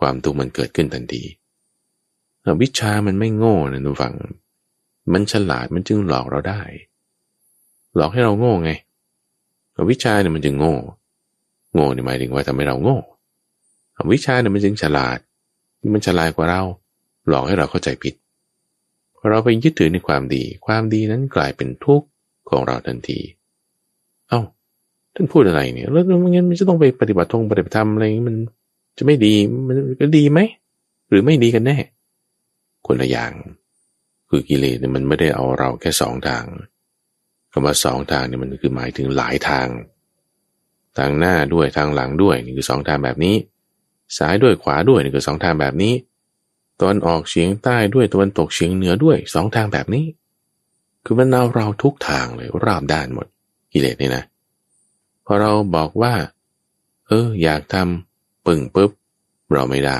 ความทุกข์มันเกิดขึ้นทันที วิชามันไม่โง่นะทุกฝัง มันฉลาดมันจึงหลอกเราได้ หลอกให้เราโง่ไงวิชาเนี่ยมันจึงโง่ โง่เนี่ยหมายถึงว่าทำให้เราโง่วิชาเนี่ยมันจึงฉลาดมันฉลาดกว่าเรา หลอกให้เราเข้าใจผิดพอเราไปยึดถือในความดี ความดีนั้นกลายเป็นทุกข์ของเราทันที เอา้าท่านพูดอะไรเนี่ย แล้วงั้นมันจะต้องไปปฏิบัติทงปฏิบัติธรรมอะไรมันจะไม่ดี มันก็ดีไหม หรือไม่ดีกันแน่ คนละอย่าง คือกิเลสเนี่ยมันไม่ได้เอาเราแค่สองทางคำว่าสองทางเนี่ยมันคือหมายถึงหลายทาง ทางหน้าด้วยทางหลังด้วยนี่คือสองทางแบบนี้ ซ้ายด้วยขวาด้วยนี่คือสองทางแบบนี้ตอนออกเฉียงใต้ด้วยตะวันตกเฉียงเหนือด้วยสองทางแบบนี้ คือมันเอาเราทุกทางเลยราบด้านหมดกิเลสนี่นะพอเราบอกว่า เออ อยากทำปึ่งปุ๊บเราไม่ได้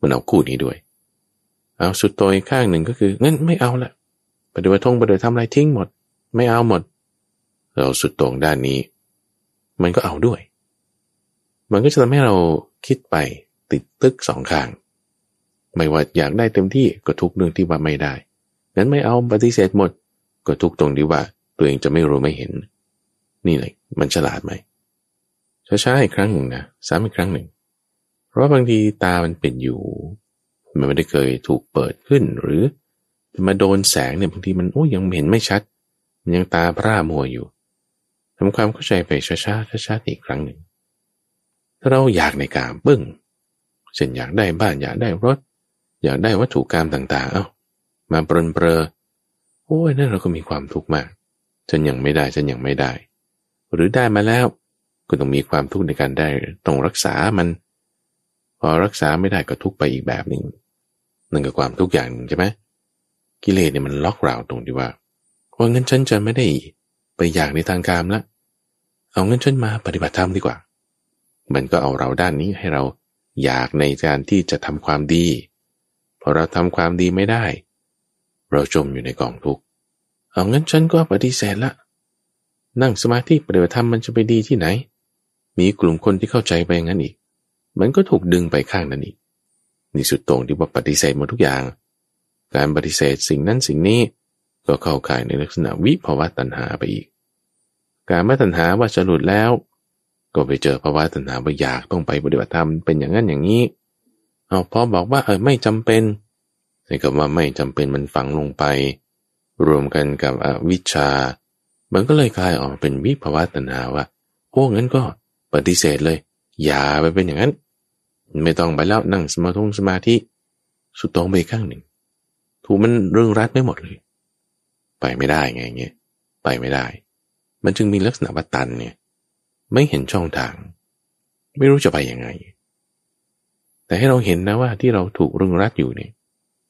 มันเอาคู่นี้ด้วย เอาสุดโตอีกข้างหนึ่งก็คืองั้นไม่เอาละปฏิบัติทงปฏิบัติทำอะไรทิ้งหมด ไม่เอาหมด เราสุดตรงด้านนี้ มันก็เอาด้วย มันก็จะทำให้เราคิดไปติดตึกสองข้าง ไม่ว่าอยากได้เต็มที่ก็ทุกเรื่องที่ว่าไม่ได้งั้นไม่เอาปฏิเสธหมด ก็ทุกตรงที่ว่าตัวเองจะไม่รู้ไม่เห็น นี่เลยมันฉลาดไหมช้าๆอีกครั้งหนึ่งนะซ้ำอีกครั้งหนึ่ง เพราะบางทีตามันเป็นอยู่ มันไม่ได้เคยถูกเปิดขึ้นหรือมาโดนแสงเนี่ยบางทีมันโอ้ยังเห็นไม่ชัด มันยังตาพร่ามัวอยู่ทำความเข้าใจไปช้าๆช้าๆอีกครั้งหนึ่ง ถ้าเราอยากในกามบึ้งเช่นอยากได้บ้านอยากได้รถ อยากได้วัตถุกรรมต่าง ๆ เอา้ามาปรนเปรอโอ้ยนั่นเราก็มีความทุกข์มาก ฉันยังไม่ได้ฉันยังไม่ได้ หรือได้มาแล้วก็ต้องมีความทุกข์ในการได้ต้องรักษามัน พอรักษาไม่ได้ก็ทุกข์ไปอีกแบบหนึ่ง นั่นก็ความทุกข์อย่างหนึ่งใช่ไหมกิเลสเนี่ยมันล็อกเราตรงที่ว่าว่างั้นฉันจะไม่ได้ไปอยากในทางการละเอางั้นฉันมาปฏิบัติธรรมดีกว่า มันก็เอาเราด้านนี้ให้เราอยากในการที่จะทำความดีพอเราทำความดีไม่ได้ เราจมอยู่ในกองทุกข์เอางั้นฉันก็ปฏิเสธละนั่งสมาธิปฏิบัติธรรมมันจะไปดีที่ไหน มีกลุ่มคนที่เข้าใจไปอย่างนั้นอีก มันก็ถูกดึงไปข้างนั้นอีก นี่สุดตรงที่ว่าปฏิเสธหมดทุกอย่าง การปฏิเสธสิ่งนั้นสิ่งนี้ก็เข้าข่ายในลักษณะวิภาวะตัณหาไปอีก การม่ตัณหาว่าจะหลุดแล้ว ก็ไปเจอภาวะตัณหาว่าอยากต้องไปปฏิบัติธรรมเป็นอย่างนั้นอย่างนี้เอาพอบอกว่าเออไม่จำเป็นในคำว่าไม่จำเป็นมันฝังลงไป รวมกันกับอวิชชา มันก็เลยกลายออกเป็นวิภาวะตัณหาว่าโอ้งั้นก็ปฏิเสธเลย อย่าไปเป็นอย่างนั้น ไม่ต้องไปแล้วนั่งสมาธิสมาธิสุดตรงไปข้างหนึ่ง ถูกมันเรื่องรัดไม่หมดเลย ไปไม่ได้ไงเงี้ยไปไม่ได้ มันจึงมีลักษณะว่าตันเนี่ย ไม่เห็นช่องทาง ไม่รู้จะไปยังไง แต่ให้เราเห็นนะว่าที่เราถูกรึงรัดอยู่เนี่ย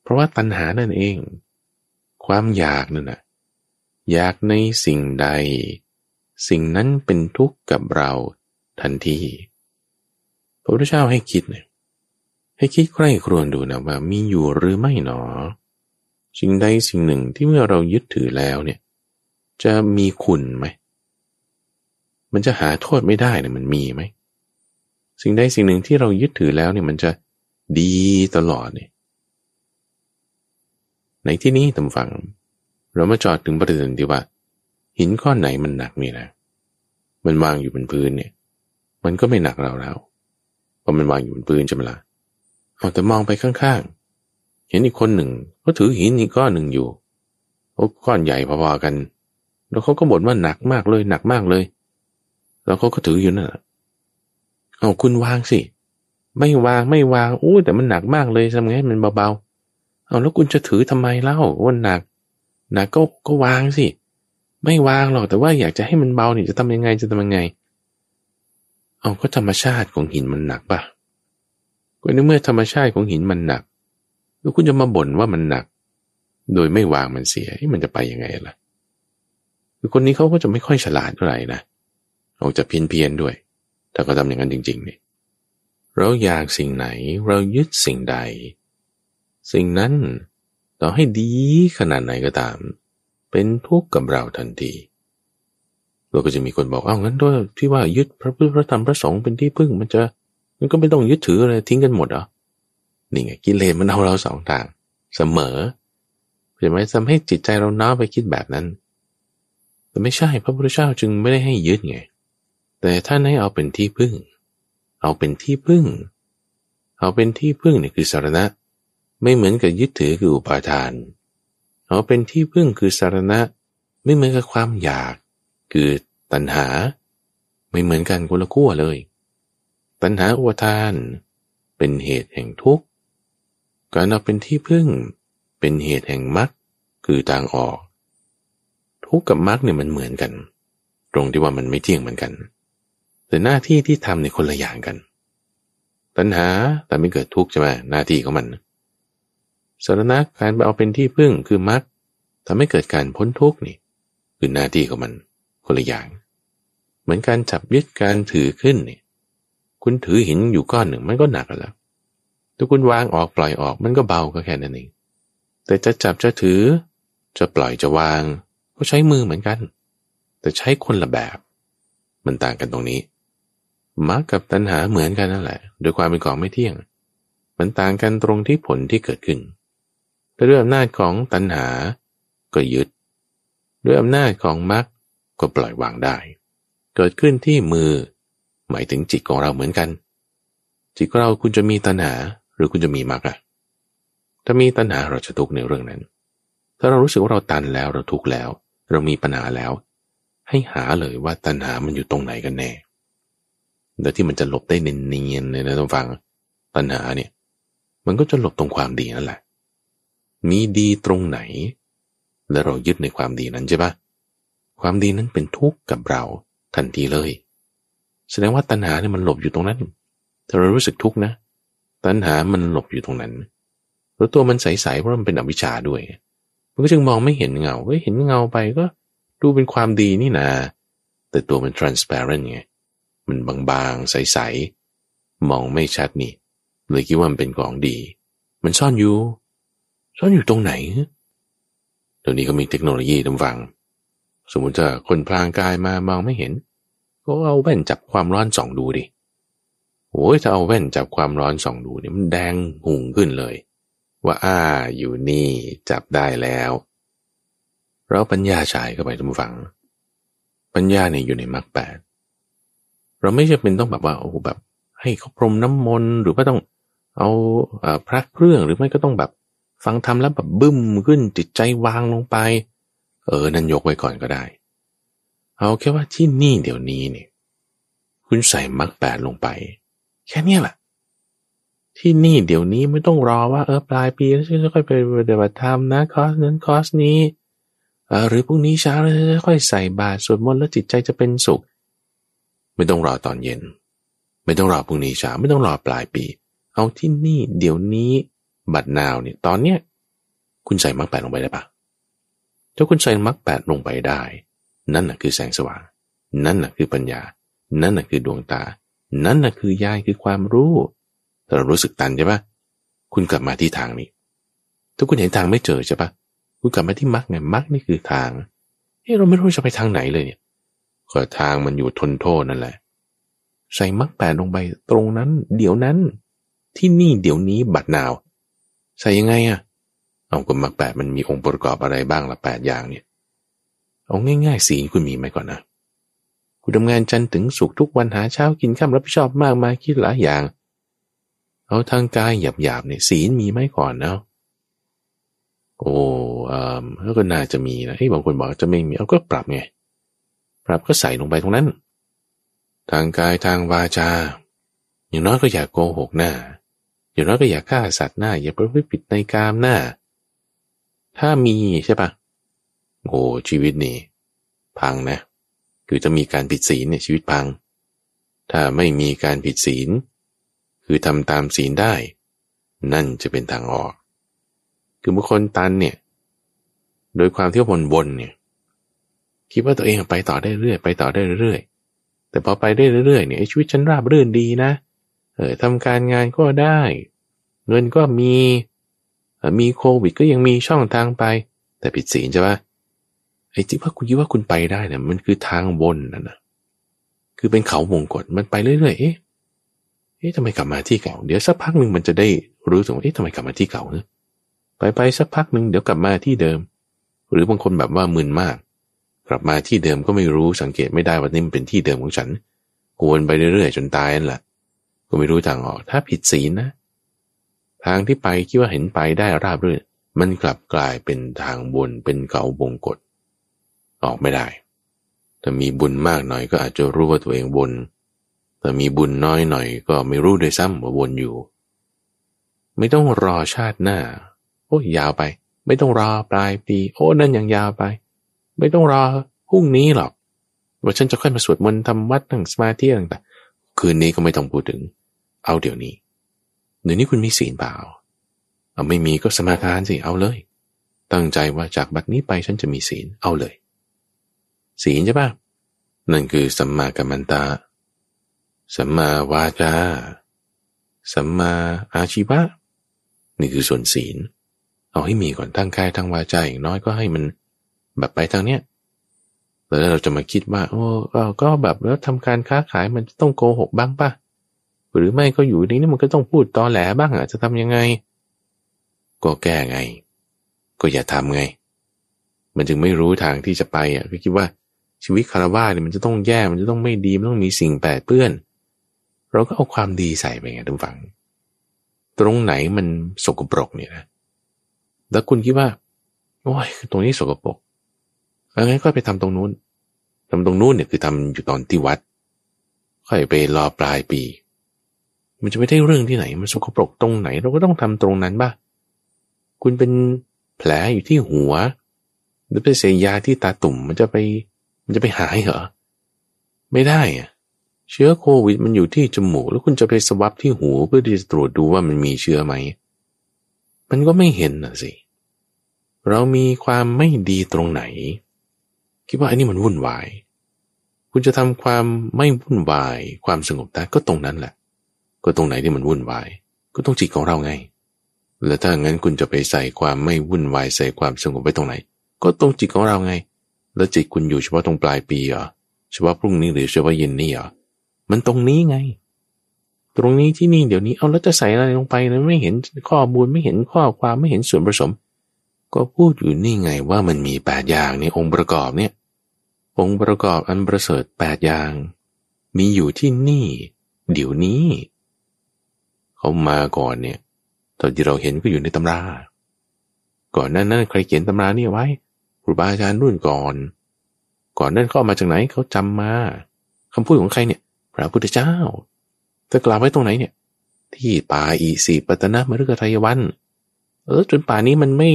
เพราะว่าตัณหานั่นเอง ความอยากนั่นนะอยากในสิ่งใด สิ่งนั้นเป็นทุกข์กับเราทันที พระพุทธเจ้าให้คิดเนี่ยให้คิดใกล้ครวนดูนะว่ามีอยู่หรือไม่หนอ สิ่งใดสิ่งหนึ่งที่เมื่อเรายึดถือแล้วเนี่ย จะมีคุณไหม มันจะหาโทษไม่ได้เนี่ยมันมีไหม สิ่งใดสิ่งหนึ่งที่เรายึดถือแล้วเนี่ยมันจะดีตลอดเนี่ยในที่นี้ตำฝัง เรามาจอดถึงประเด็นที่ว่า หินก้อนไหนมันหนักนี่นะมันวางอยู่บนพื้นเนี่ย มันก็ไม่หนักเราแล้ว เพราะมันวางอยู่บนพื้นใช่ไหมละ่ะเอาแต่มองไปข้างๆ เห็นอีกคนหนึ่งก็ถือหินอีกก้อนหนึ่งอยู่โอ้ก้อนใหญ่พอๆกัน แล้วเขาก็บ่นว่าหนักมากเลยหนักมากเลย แล้วเขาก็ถืออยู่นั่นแหละเอาคุณวางสิ ไม่วางไม่วางอู้แต่มันหนักมากเลยทำไงมันเบาๆ เอาแล้วคุณจะถือทำไมเล่าว่าหนัก หนักก็ก็วางสิ ไม่วางหรอกแต่ว่าอยากจะให้มันเบานี่จะทำยังไงจะทำยังไง เอาก็ธรรมชาติของหินมันหนักปะก็ในเมื่อธรรมชาติของหินมันหนัก แล้วคุณจะมาบ่นว่ามันหนัก โดยไม่วางมันเสียมันจะไปยังไงล่ะคือคนนี้เขาก็จะไม่ค่อยฉลาดเท่าไหร่นะออกจะเพี้ยนเพียนด้วยถ้าเขาทำอย่างนั้นจริงๆเนี่ยเราอยากสิ่งไหนเรายึดสิ่งใด สิ่งนั้นต่อให้ดีขนาดไหนก็ตาม เป็นทุกข์กับเราทันที เราก็จะมีคนบอกเอ้างั้นด้วยที่ว่ายึดพระพุทธพระธรรมพระสงฆ์เป็นที่พึ่งมันจะมันก็ไม่ต้องยึดถืออะไรทิ้งกันหมดเหรอนี่ไงกิเลสมันเอาเราสองทาง เสมอเห็นไหมทำให้จิตใจเราน้าไปคิดแบบนั้น แต่ไม่ใช่พระพุทธเจ้าจึงไม่ได้ให้ยึดไง แต่ท่านให้เอาเป็นที่พึ่ง เอาเป็นที่พึ่ง เอาเป็นที่พึ่งเนี่ยคือสารณะ ไม่เหมือนกับยึดถือคืออุปาทาน เอาเป็นที่พึ่งคือสารณะ ไม่เหมือนกับความอยาก คือตัณหา ไม่เหมือนกันคนละขั้วเลย ตัณหาอุทาน เป็นเหตุแห่งทุกข์ การเอาเป็นที่พึ่ง เป็นเหตุแห่งมรรคคือทางออก ทุกข์กับมรรคเนี่ยมันเหมือนกัน ตรงที่ว่ามันไม่เที่ยงเหมือนกัน แต่หน้าที่ที่ทำในคนละอย่างกันปัญหาแต่ไม่เกิดทุกข์ใช่ไหมหน้าที่ของมันสารณะการไปเอาเป็นที่พึ่งคือมรรคทำให้เกิดการพ้นทุกข์นี่ คือหน้าที่ของมัน คนละอย่าง เหมือนการจับยึดการถือขึ้นเนี่ยคุณถือหินอยู่ก้อนหนึ่งมันก็หนักแล้วถ้าคุณวางออกปล่อยออกมันก็เบาก็แค่นั้นเอง แต่จะจับจะถือ จะปล่อยจะวาง ก็ใช้มือเหมือนกัน แต่ใช้คนละแบบ มันต่างกันตรงนี้มรรคกับตัณหาเหมือนกันนั่นแหละ โดยความเป็นของไม่เที่ยง มันต่างกันตรงที่ผลที่เกิดขึ้นแต่ด้วยอำนาจของตัณหาก็ยึด ด้วยอำนาจของมรรค ก็ปล่อยวางได้ เกิดขึ้นที่มือ หมายถึงจิตของเราเหมือนกัน จิตของเราคุณจะมีตัณหาหรือคุณจะมีมรรคอะถ้ามีตัณหาเราจะทุกข์ในเรื่องนั้น ถ้าเรารู้สึกว่าเราตันแล้วเราทุกข์แล้ว เรามีปัญหาแล้ว ให้หาเลยว่าตัณหามันอยู่ตรงไหนกันแน่แล้วที่มันจะหลบได้เนียนๆเลยนะท่านฟังตัณหาเนี่ย มันก็จะหลบตรงความดีนั่นแหละมีดีตรงไหน แล้วเรายึดในความดีนั้นใช่ปะ ความดีนั้นเป็นทุกข์กับเราทันทีเลย แสดงว่าตัณหาเนี่ยมันหลบอยู่ตรงนั้นถ้าเรารู้สึกทุกข์นะ ตัณหามันหลบอยู่ตรงนั้น แล้วตัวมันใสๆเพราะมันเป็นอวิชชาด้วย มันก็จึงมองไม่เห็นเงาเห็นเงาไปก็ดูเป็นความดีนี่นา แต่ตัวมัน transparent ไง มันบางๆ ใสๆ มองไม่ชัดนี่เลยคิดว่ามันเป็นของดี มันซ่อนอยู่ ซ่อนอยู่ตรงไหนเดี๋ยวนี้ก็มีเทคโนโลยีทำฟัง สมมติจะคนพลางกายมามองไม่เห็น ก็เอาแว่นจับความร้อนส่องดูดิโอ้ยถ้าเอาแว่นจับความร้อนส่องดูเนี่ยมันแดงหุ่งขึ้นเลย ว่าอ้าอยู่นี่จับได้แล้วเราปัญญาฉายเข้าไปทุกฝัง ปัญญาเนี่ยอยู่ในมรรคแปดเราไม่จำเป็นต้องแบบว่าโอ้แบบ ให้เขาพรมน้ำมนต์หรือว่าต้องเอาพระเครื่องหรือไม่ก็ต้องแบบฟังทำแล้วแบบบึ้มขึ้นจิตใจวางลงไป เออ นั่นยกไว้ก่อนก็ได้ เอาแค่ว่าที่นี่เดี๋ยวนี้เนี่ย คุณใส่มรรคแปดลงไป แค่นี้แหละ ที่นี่เดี๋ยวนี้ไม่ต้องรอว่าเออปลายปีแล้วจะค่อยไปปฏิบัติธรรมนะคอสนั้นคอสนี้หรือพรุ่งนี้เช้าแล้วจะค่อยใส่บาตรสวดมนต์แล้วจิตใจจะเป็นสุข ไม่ต้องรอตอนเย็น ไม่ต้องรอพรุ่งนี้เช้าไม่ต้องรอปลายปี เอาที่นี่เดี๋ยวนี้บัดนาวเนี่ยตอนเนี้ยคุณใส่มรรคแปดลงไปได้ปะ ถ้าคุณใส่มรรคแปดลงไปได้ นั่นน่ะคือแสงสว่าง นั่นน่ะคือปัญญา นั่นน่ะคือดวงตา นั่นน่ะคือยายคือความรู้แต่เรารู้สึกตันใช่ปะคุณกลับมาที่ทางนี้ ถ้าคุณเห็นทางไม่เจอใช่ปะคุณกลับมาที่มรรคไงมรรคนี่คือทางเฮ้เราไม่รู้จะไปทางไหนเลยเนี่ยก็ทางมันอยู่ทนโทษนั่นแหละ ใส่มรรคแปดลงไปตรงนั้น เดี๋ยวนั้น ที่นี่เดี๋ยวนี้บัดนาว ใส่ยังไงอะ เอาก็มรรคแปดมันมีองค์ประกอบอะไรบ้างละแปดอย่างเนี่ย เอาง่ายๆสีคุณมีไหมก่อนนะคุณทำงานจันถึงสุกทุกวันหาเช้ากินข้ามรับผิดชอบมากมายคิดหลายอย่าง เอาทางกายหยาบๆเนี่ยศีลมีไหมก่อนเนาะโอ้เออก็น่าจะมีนะไอ้ยบางคนบอกจะไม่มีเอาก็ปรับไง ปรับก็ใส่ลงไปตรงนั้น ทางกายทางวาจา อย่างน้อยก็อย่ากโกหกหน้า อย่างน้อยก็อย่าฆ่าสัตว์หน้า อย่าประพฤติผิดในกามหน้า ถ้ามีใช่ปะโอ้ชีวิตนี่พังนะ คือจะมีการผิดศีลเนี่ยชีวิตพัง ถ้าไม่มีการผิดศีล คือทำตามศีลได้ นั่นจะเป็นทางออก คือบางคนตันเนี่ย โดยความที่วนวนเนี่ย คิดว่าตัวเองไปต่อได้เรื่อยไปต่อได้เรื่อยแต่พอไปได้เรื่อยเนี่ยชีวิตฉันราบรื่นดีนะ เออทำการงานก็ได้ เงินก็มี มีโควิดก็ยังมีช่องทางไป แต่ผิดศีลใช่ปะไอ้ที่ว่าคุณคิดว่าคุณไปได้เนี่ยมันคือทางวนนั่นนะคือเป็นเขาวงกฏมันไปเรื่อยๆเอ๊ะเอ๊ะทำไมกลับมาที่เก่า เดี๋ยวสักพักหนึ่งมันจะได้รู้สึกว่าเอ๊ะทำไมกลับมาที่เก่าเนะไปไปสักพักหนึ่งเดี๋ยวกลับมาที่เดิม หรือบางคนแบบว่ามึนมาก กลับมาที่เดิมก็ไม่รู้สังเกตไม่ได้ว่านี่มันเป็นที่เดิมของฉันวนไปเรื่อยๆจนตายนั่นแหละก็ไม่รู้ทางออก ถ้าผิดศีลนะ ทางที่ไปคิดว่าเห็นไปได้ราบรื่นมันกลับกลายเป็นทางวนเป็นเขาวงกฏออกไม่ได้ ถ้ามีบุญมากหน่อยก็อาจจะรู้ว่าตัวเองวนแต่มีบุญน้อยหน่อยก็ไม่รู้ด้วยซ้ำว่าวนอยู่ ไม่ต้องรอชาติหน้า โอ้ยาวไป ไม่ต้องรอปลายปี โอ้นั่นยังยาวไป ไม่ต้องรอพรุ่งนี้หรอก ว่าฉันจะค่อยมาสวดมนต์ทำวัดนั่งสมาธิต่างๆคืนนี้ก็ไม่ต้องพูดถึง เอาเดี๋ยวนี้ เดี๋ยวนี้คุณมีศีลเปล่าเอาไม่มีก็สมาทานสิเอาเลย ตั้งใจว่าจากบัดนี้ไปฉันจะมีศีลเอาเลย ศีลใช่ปะนั่นคือสัมมากัมมันตาสัมมาวาจา สัมมาอาชีวะ นี่คือส่วนศีล เอาให้มีก่อนทั้งกายทั้งวาจาอย่างน้อยก็ให้มันแบบไปทางเนี้ยแล้วเราจะมาคิดว่า โอ้ก็แบบแล้วทำการค้าขายมันต้องโกหกบ้างป่ะ หรือไม่ก็อยู่นี้นี่มันก็ต้องพูดตอแหลบ้างอะจะทำยังไง ก็แก้ไง ก็อย่าทำไง มันจึงไม่รู้ทางที่จะไปอะก็คิดว่าชีวิตคารวะเนี่ยมันจะต้องแย่มันจะต้องไม่ดีมันต้องมีสิ่งแปดเปื้อน เราก็เอาความดีใส่ไปไงทุกฝัง ตรงไหนมันสกปรกเนี่ยนะแล้วคุณคิดว่าโอ้ยตรงนี้สกปรกเอางั้นก็ไปทำตรงนู้นทำตรงนู้นเนี่ยคือทำอยู่ตอนที่วัด ค่อยไปรอปลายปี มันจะไม่ได้เรื่องที่ไหน มันสกปรกตรงไหน เราก็ต้องทำตรงนั้นบ้าคุณเป็นแผลอยู่ที่หัว หรือไปเสียยาที่ตาตุ่มมันจะไป มันจะไปหายเหรอ ไม่ได้อะเชื้อโควิดมันอยู่ที่จมูก แล้วคุณจะไปสวับที่หูเพื่อที่จะตรวจดูว่ามันมีเชื้อไหม มันก็ไม่เห็นนะสิ เรามีความไม่ดีตรงไหน คิดว่าอันนี้มันวุ่นวาย คุณจะทำความไม่วุ่นวาย ความสงบได้ก็ตรงนั้นแหละ ก็ตรงไหนที่มันวุ่นวาย ก็ต้องจิตของเราไง แล้วถ้างั้นคุณจะไปใส่ความไม่วุ่นวายใส่ความสงบไว้ตรงไหน ก็ตรงจิตของเราไง แล้วจิตคุณอยู่เฉพาะตรงปลายปีเหรอเฉพาะพรุ่งนี้หรือเฉพาะเย็นนี้เหรอมันตรงนี้ไง ตรงนี้ที่นี่เดี๋ยวนี้เอาแล้วจะใส่อะไรลงไปนะไม่เห็นข้อมูลไม่เห็นข้อความไม่เห็นส่วนผสม ก็พูดอยู่นี่ไงว่ามันมีแปดอย่างในองค์ประกอบเนี่ย องค์ประกอบอันประเสริฐแปดอย่าง มีอยู่ที่นี่ เดี๋ยวนี้ เขามาก่อนเนี่ยตอนที่เราเห็นก็อยู่ในตำรา ก่อนนั้นนั้นใครเขียนตำรานี่ไว้ครูบาอาจารย์รุ่นก่อน ก่อนนั้นเขามาจากไหนเขาจำมาคำพูดของใครเนี่ย พระพุทธเจ้าจะกล่าวไว้ตรงไหนเนี่ย ที่ป่าอีสีปัตนะมฤคทายวัน เออ จนป่านี้มันไม่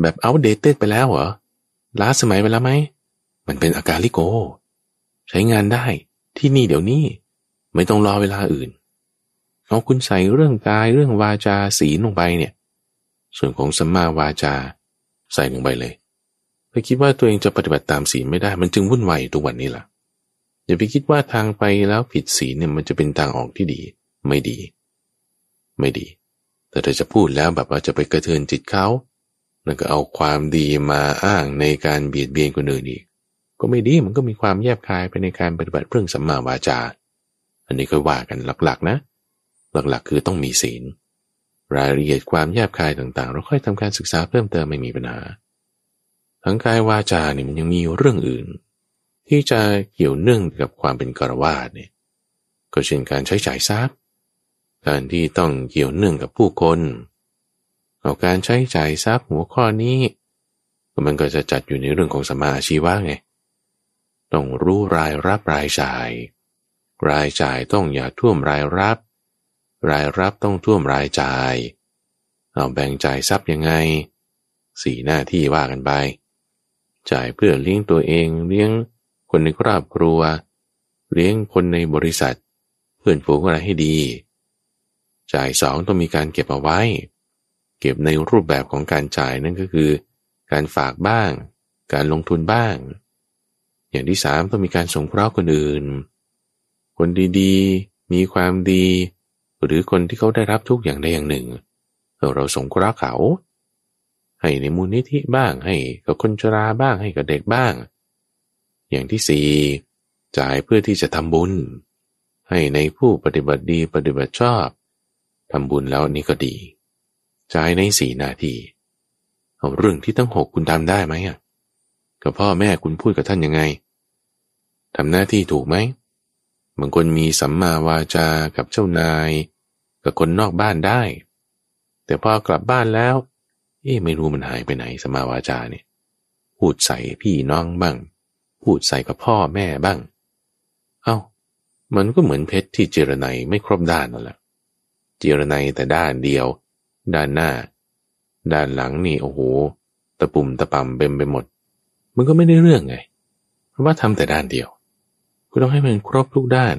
แบบเอาเดตไปแล้วเหรอล้าสมัยไปแล้วไหมมันเป็นอาการลิโก ใช้งานได้ที่นี่เดี๋ยวนี้ ไม่ต้องรอเวลาอื่น เอาคุณใส่เรื่องกายเรื่องวาจาศีลลงไปเนี่ย ส่วนของสัมมาวาจาใส่ลงไปเลยไปคิดว่าตัวเองจะปฏิบัติตามศีลไม่ได้ มันจึงวุ่นวายทุกวันนี้ล่ะอย่าไปคิดว่าทางไปแล้วผิดศีลเนี่ยมันจะเป็นทางออกที่ดี ไม่ดี ไม่ดี แต่ถ้าจะพูดแล้วแบบว่าจะไปกระเทือนจิตเขาแล้วก็เอาความดีมาอ้างในการเบียดเบียนคนอื่นอีก ก็ไม่ดีมันก็มีความแยบคายไปในการปฏิบัติเรื่องสัมมาวาจา อันนี้ค่อยว่ากันหลักๆนะ หลักๆ คือต้องมีศีล รายละเอียดความแยบคายต่างๆ เราค่อยทำการศึกษาเพิ่มเติมไม่มีปัญหาทั้งกายวาจาเนี่ยมันยังมีเรื่องอื่น ที่จะเกี่ยวเนื่องกับความเป็นกรวาดเนี่ยก็เช่นการใช้จ่ายทรัพย์ การที่ต้องเกี่ยวเนื่องกับผู้คนเอาการใช้จ่ายทรัพย์หัวข้อนี้มันก็จะจัดอยู่ในเรื่องของสมาชีวะไงต้องรู้รายรับรายจ่าย รายจ่ายต้องอย่าท่วมรายรับ รายรับต้องท่วมรายจ่าย เอาแบ่งจ่ายทรัพย์ยังไง สี่หน้าที่ว่ากันไป จ่ายเพื่อเลี้ยงตัวเองเลี้ยงคนในครอบครัว เลี้ยงคนในบริษัท เพื่อนฝูงอะไรให้ดี จ่ายสองต้องมีการเก็บเอาไว้ เก็บในรูปแบบของการจ่ายนั่นก็คือ การฝากบ้าง การลงทุนบ้าง อย่างที่สามต้องมีการสงเคราะห์คนอื่น คนดีๆ มีความดี หรือคนที่เขาได้รับทุกอย่างใดอย่างหนึ่ง เราสงเคราะห์เขา ให้ในมูลนิธิบ้างให้กับคนชราบ้างให้กับเด็กบ้าง อย่างที่สี่จ่ายเพื่อที่จะทำบุญ ให้ในผู้ปฏิบัติดีปฏิบัติชอบทำบุญแล้วนี่ก็ดี จ่ายในสี่นาทีเอาเรื่องที่ตั้งหกคุณทำได้ไหมอะกับพ่อแม่คุณพูดกับท่านยังไงทำหน้าที่ถูกไหมบางคนมีสัมมาวาจากับเจ้านาย กับคนนอกบ้านได้ แต่พอกลับบ้านแล้ว เอ๊ไม่รู้มันหายไปไหนสมาวาจาเนี่ยพูดใส่พี่น้องบ้าง พูดใส่กับพ่อแม่บ้าง เอา้า มันก็เหมือนเพชรที่เจรไนไม่ครบด้านนั่นแหละเจรไนแต่ด้านเดียว ด้านหน้า ด้านหลังนี่โอ้โหตะปุ่มตะป่ำเบ็มไปหมด มันก็ไม่ได้เรื่องไง เพราะว่าทำแต่ด้านเดียวคุณต้องให้มันครบทุกด้าน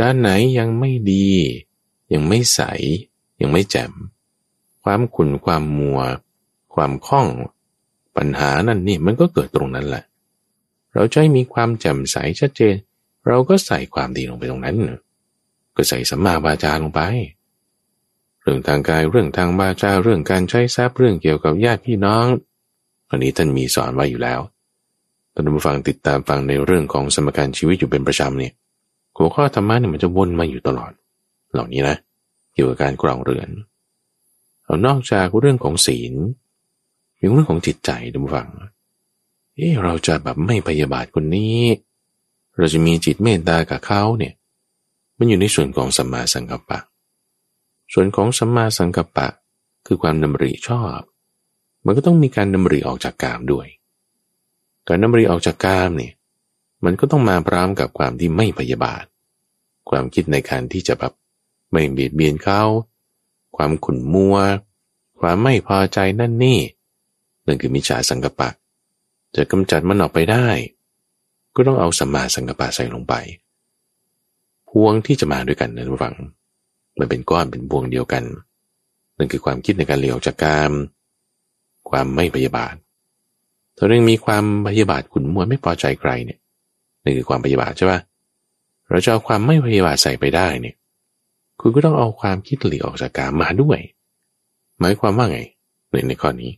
ด้านไหนยังไม่ดี ยังไม่ใส ยังไม่แจ่ม ความขุ่นความมัว ความคล่อง ปัญหานั่นนี่มันก็เกิดตรงนั้นแหละ เราจะให้มีความแจ่มใสชัดเจน เราก็ใส่ความดีลงไปตรงนั้น ก็ใส่สัมมาบาจาลงไป เรื่องทางกายเรื่องทางบาจาเรื่องการใช้ทรัพย์เรื่องเกี่ยวกับญาติพี่น้อง อันนี้ท่านมีสอนไว้อยู่แล้วท่านผู้ฟังติดตามฟังในเรื่องของสมการชีวิตอยู่เป็นประจำเนี่ยหัวข้อธรรมะเนี่ยมันจะวนมาอยู่ตลอด เหล่านี้นะเกี่ยวกับการกรองเรือนเอานอกจากเรื่องของศีลมีเรื่องของจิตใจท่านผู้ฟังเออเราจะแบบไม่พยาบาทคนนี้ เราจะมีจิตเมตตากับเขาเนี่ย มันอยู่ในส่วนของสัมมาสังกัปปะ ส่วนของสัมมาสังกัปปะคือความดำริชอบ มันก็ต้องมีการดำริออกจากกามด้วย การดำริออกจากกามเนี่ย มันก็ต้องมาพร้อมกับความที่ไม่พยาบาท ความคิดในการที่จะแบบ ไม่เบียดเบียนเขา ความขุ่นมัว ความไม่พอใจนั่นนี่นั่นคือมิจฉาสังกปะจะกำจัดมันออกไปได้ ก็ต้องเอาสัมมาสังกปะใส่ลงไป พวงที่จะมาด้วยกันนะทุกฝัง มันเป็นก้อนเป็นพวงเดียวกัน นั่นคือความคิดในการเลี้ยวจากกาม ความไม่พยาบาทถ้าเรื่องมีความพยาบาทขุนมัวไม่พอใจใครเนี่ยนี่นคือความพยาบาทใช่ปะเราจะเอาความไม่พยาบาทใส่ไปได้เนี่ย คุณก็ต้องเอาความคิดหลีออกจากกามมาด้วย หมายความว่าไงในในข้อนี้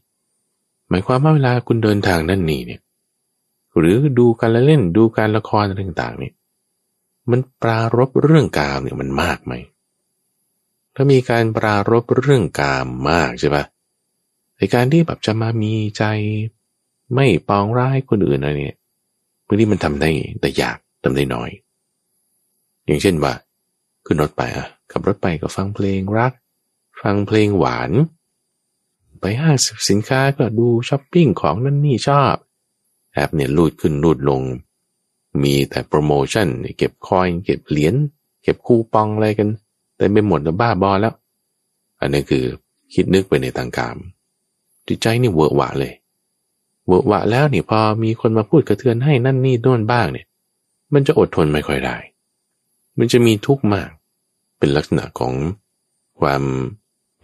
หมายความว่าเวลาคุณเดินทางด้านนี้เนี่ย หรือดูการละเล่นดูการละครอะไรต่างๆเนี่ยมันปรารบเรื่องกามเนี่ยมันมากไหมถ้ามีการปรารบเรื่องกามมากใช่ปะในการที่แบบจะมามีใจไม่ปองร้ายคนอื่นอะไรเนี่ยบางทีมันทำได้แต่อยากทำได้น้อย อย่างเช่นว่า ขึ้นรถไปอะ ขับรถไปก็ฟังเพลงรัก ฟังเพลงหวาน ไปห้างสินค้าก็ดูช้อปปิ้งของนั่นนี่ชอบ แอปเนี่ยลูดขึ้นลูดลง มีแต่โปรโมชั่น เก็บคอยเก็บเหรียญเก็บคูปองอะไรกันแต่ไม่หมดแล้วบ้าบอแล้ว อันนี้คือคิดนึกไปในทางการจิตใจนี่เวอะหวะเลย เวอะหวะแล้วนี่พอมีคนมาพูดกระเทือนให้นั่นนี่โน่นบ้างเนี่ย มันจะอดทนไม่ค่อยได้ มันจะมีทุกข์มาก เป็นลักษณะของความ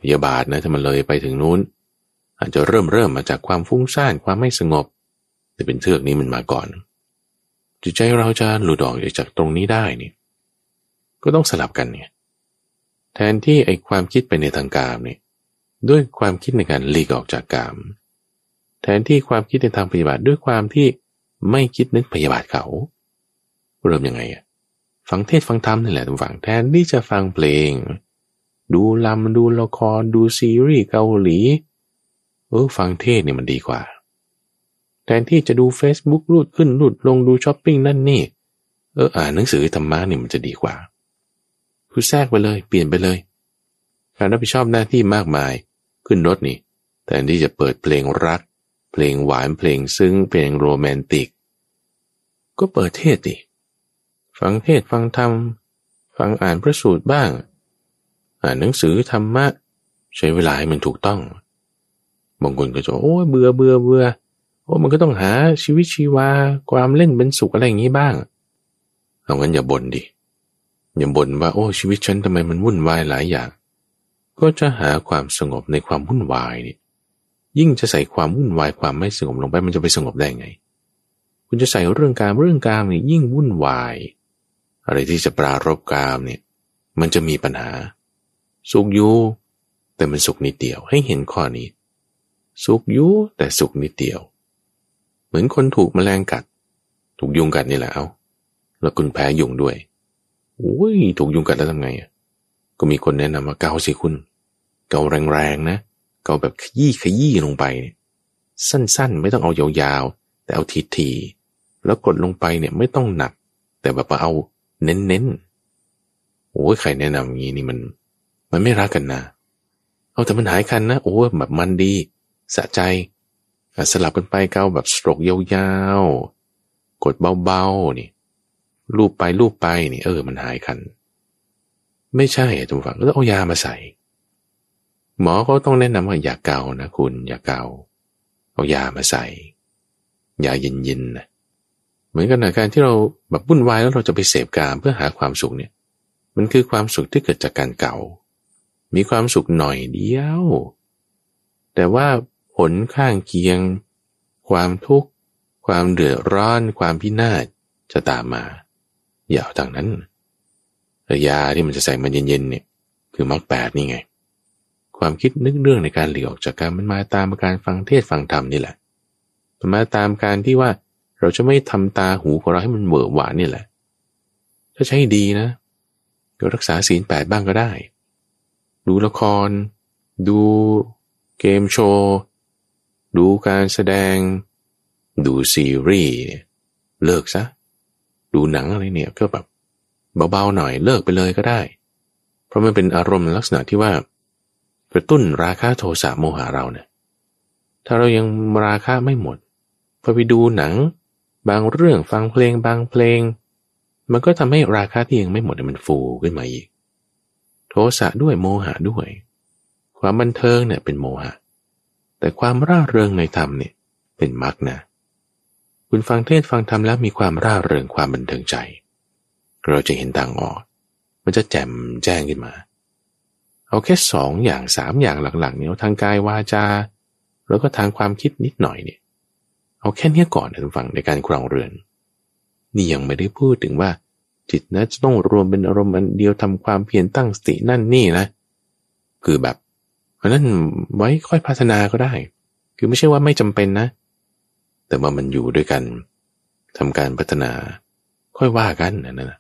พยาบาทนะถ้ามันเลยไปถึงนู้น อาจจะเริ่มเริ่มมาจากความฟุ้งซ่านความไม่สงบ แต่เป็นเทือกนี้มันมาก่อน จิตใจเราจะหลุดออกจากตรงนี้ได้นี่ ก็ต้องสลับกันเนี่ยแทนที่ไอ้ความคิดไปในทางกามเนี่ยด้วยความคิดในการหลีกออกจากกาม แทนที่ความคิดในทางปฏิบัติด้วยความที่ไม่คิดนึกพยาบาทเขา เริ่มยังไงอะ ฟังเทศฟังธรรมนี่แหละทุกฝั่งแทนที่จะฟังเพลง ดูลำดูละครดูซีรีส์เกาหลีเออฟังเทศเนี่ยมันดีกว่า แทนที่จะดู Facebook รูดขึ้นรูดลงดูช้อปปิ้งนั่นนี่ เอออ่านหนังสือธรรมะเนี่ยมันจะดีกว่าคือแทรกไปเลย เปลี่ยนไปเลย การรับผิดชอบหน้าที่มากมายขึ้นรถนี่แทนที่จะเปิดเพลงรัก เพลงหวานเพลงซึ้งเพลงโรแมนติก ก็เปิดเทศดิ ฟังเทศฟังธรรม ฟังอ่านพระสูตรบ้าง อ่านหนังสือธรรมะ ใช้เวลาให้มันถูกต้องบางคนก็จะโอ้เบื่อเบื่อเบื่อโอ้มันก็ต้องหาชีวิตชีวาความเล่นเป็นสุขอะไรอย่างนี้บ้างเอางั้นอย่าบ่นดิอย่าบ่นว่าโอ้ชีวิตฉันทำไมมันวุ่นวายหลายอย่าง ก็จะหาความสงบในความวุ่นวายนี่ยิ่งจะใส่ความวุ่นวายความไม่สงบลงไปมันจะไปสงบได้ไง คุณจะใส่เรื่องการเรื่องการนี่ยิ่งวุ่นวาย อะไรที่จะปรารบกามเนี่ย มันจะมีปัญหา สุขอยู่แต่มันสุขนิดเดียว ให้เห็นข้อนี้ สุกยุแต่สุกนิดเดียว เหมือนคนถูกมแมลงกัด ถูกยุงกัดนี่แหละเอาแล้วคุณแพ้ยุงด้วยโอ้ยถูกยุงกัดแล้วทำไงอะก็มีคนแนะนำว่าเกาสิคุณ เกาแรงๆนะ เกาแบบขยี้ขยี้ลงไปสั้นๆ ไม่ต้องเอายาวๆ แต่เอาทีๆแล้วกดลงไปเนี่ยไม่ต้องหนัก แต่แบบเอา เน้นๆโอ้ยใครแนะนำอย่างนี้นี่มัน มันไม่รักกันนะเอาแต่มันหายคันนะโอ้แบบมันดี สะใจสลับกันไปเกาแบบสโตรกยาวๆ กดเบาๆนี่ลูบไปลูบไปนี่ เออ มันหายคัน ไม่ใช่ทุกฝั่งก็ต้องเอายามาใส่ หมอเขาต้องแนะนำว่าอย่าเกานะคุณ อย่าเกาเอายามาใส่ยาเย็นๆนะ เหมือนกันนะการที่เราแบบวุ่นวายแล้วเราจะไปเสพกามเพื่อหาความสุขเนี่ย มันคือความสุขที่เกิดจากการเก่า มีความสุขหน่อยเดียว แต่ว่าผลข้างเคียง ความทุกข์ ความเดือดร้อน ความพินาศจะตามมา อย่าเอาทางนั้นยาที่มันจะใส่มันเย็นๆเนี่ย คือมรรคแปดนี่ไง ความคิดนึกเรื่องในการหลีกออกจากการมันมาตามการฟังเทศฟังธรรมนี่แหละมันมาตามการที่ว่า เราจะไม่ทำตาหูของเราให้มันเหวอหวานนี่แหละ ถ้าใช้ดีนะก็รักษาศีลแปดบ้างก็ได้ ดูละคร ดูเกมโชว์ ดูการแสดง ดูซีรีส์เลิกซะ ดูหนังอะไรเนี่ยก็แบบเบาๆหน่อยเลิกไปเลยก็ได้ เพราะมันเป็นอารมณ์ลักษณะที่ว่ากระตุ้นราคะโทสะโมหะเราเนี่ยถ้าเรายังราคะไม่หมดพอไปดูหนัง บางเรื่องฟังเพลงบางเพลง มันก็ทำให้ราคะที่ยังไม่หมดมันฟูขึ้นมาอีก โทสะด้วยโมหะด้วย ความบันเทิงเนี่ยเป็นโมหะ แต่ความร่าเริงในธรรมเนี่ยเป็นมรรคนะคุณฟังเทศฟังธรรมแล้วมีความร่าเริงความบันเทิงใจ เราจะเห็นต่างออก มันจะแจ่มแจ้งขึ้นมา เอาแค่สองอย่างสามอย่างหลักๆเนี่ยทางกายวาจา แล้วก็ทางความคิดนิดหน่อยเนี่ย เอาแค่นี้ก่อนนะทุกฝังในการครองเรือน นี่ยังไม่ได้พูดถึงว่า จิตนะจะต้องรวมเป็นอารมณ์อันเดียวทำความเพียรตั้งสตินั่นนี่นะ คือแบบเพราะนั้นไว้ค่อยพัฒนาก็ได้ คือไม่ใช่ว่าไม่จำเป็นนะ แต่ว่ามันอยู่ด้วยกันทำการพัฒนา ค่อยว่ากันนะนะ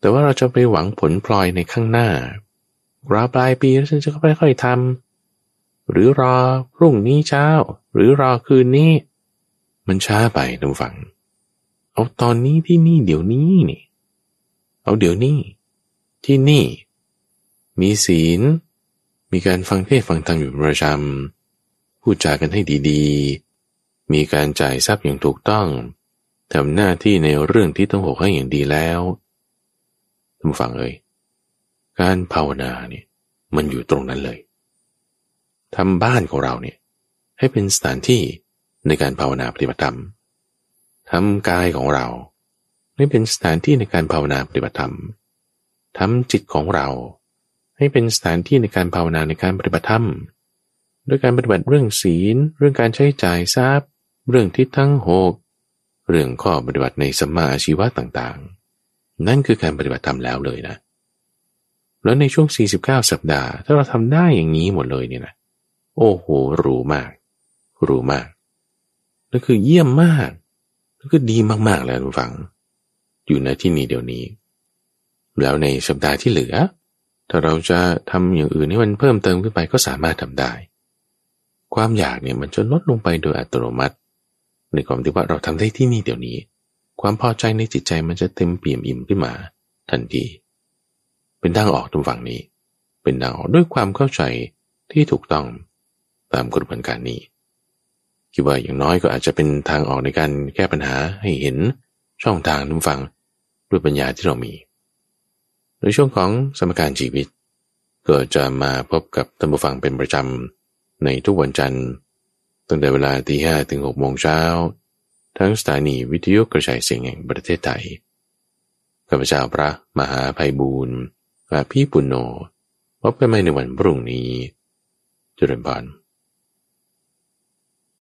แต่ว่าเราจะไปหวังผลพลอยในข้างหน้ารอปลายปีแล้วฉันจะค่อยๆทำหรือรอพรุ่งนี้เช้า หรือรอคืนนี้ มันช้าไปทุกฝัง เอาตอนนี้ที่นี่เดี๋ยวนี้นี่ เอาเดี๋ยวนี้ ที่นี่ มีศีล มีการฟังเทศฟังธรรมอยู่ประจำพูดจากันให้ดีๆ มีการจ่ายทรัพย์อย่างถูกต้องทำหน้าที่ในเรื่องที่ต้องหกให้อย่างดีแล้วทุกฝังเอ่ยการภาวนาเนี่ยมันอยู่ตรงนั้นเลยทำบ้านของเราเนี่ยให้เป็นสถานที่ ในการภาวนาปฏิบัติธรรมทำกายของเราให้เป็นสถานที่ในการภาวนาปฏิบัติธรรมทำจิตของเรา ให้เป็นสถานที่ในการภาวนาในการปฏิบัติธรรมด้วยการปฏิบัติเรื่องศีล เรื่องการใช้จ่ายทรัพย์ เรื่องทิศทั้งหกเรื่องข้อปฏิบัติในสมาชีวะต่างๆ นั่นคือการปฏิบัติธรรมแล้วเลยนะ แล้วในช่วง 49 สัปดาห์ ถ้าเราทำได้อย่างนี้หมดเลยเนี่ยนะ โอ้โห รู้มาก รู้มาก นั่นคือเยี่ยมมากนั่นคือดีมากๆแล้วทุกฝัง อยู่ในที่นี้เดี๋ยวนี้ แล้วในสัปดาห์ที่เหลือ ถ้าเราจะทำอย่างอื่นให้มันเพิ่มเติมขึ้นไปก็สามารถทำได้ ความอยากเนี่ยมันจะลดลงไปโดยอัตโนมัติ ในความที่ว่าเราทำได้ที่นี่เดี๋ยวนี้ ความพอใจในจิตใจมันจะเต็มเปี่ยมอิ่มขึ้นมา ทันที เป็นทางออกตรงฝั่งนี้ เป็นทางออกด้วยความเข้าใจที่ถูกต้องตามกระบวนการนี้ คิดว่าอย่างน้อยก็อาจจะเป็นทางออกในการแก้ปัญหาให้เห็นช่องทางนุ่มฟังด้วยปัญญาที่เรามี ในช่วงของสมการชีวิต ก็จะมาพบกับท่านผู้ฟังเป็นประจำในทุกวันจันทร์ตั้งแต่เวลาตีห้ถึงหกโมงเช้า ทั้งสถานีวิทยุกระจายเสียงแห่งประเทศไทยข้าพเจ้าพระมหาภัยบูรณ์อาพี่ปุณโญพบกันใหม่ในวันพรุ่งนี้จุรินทร์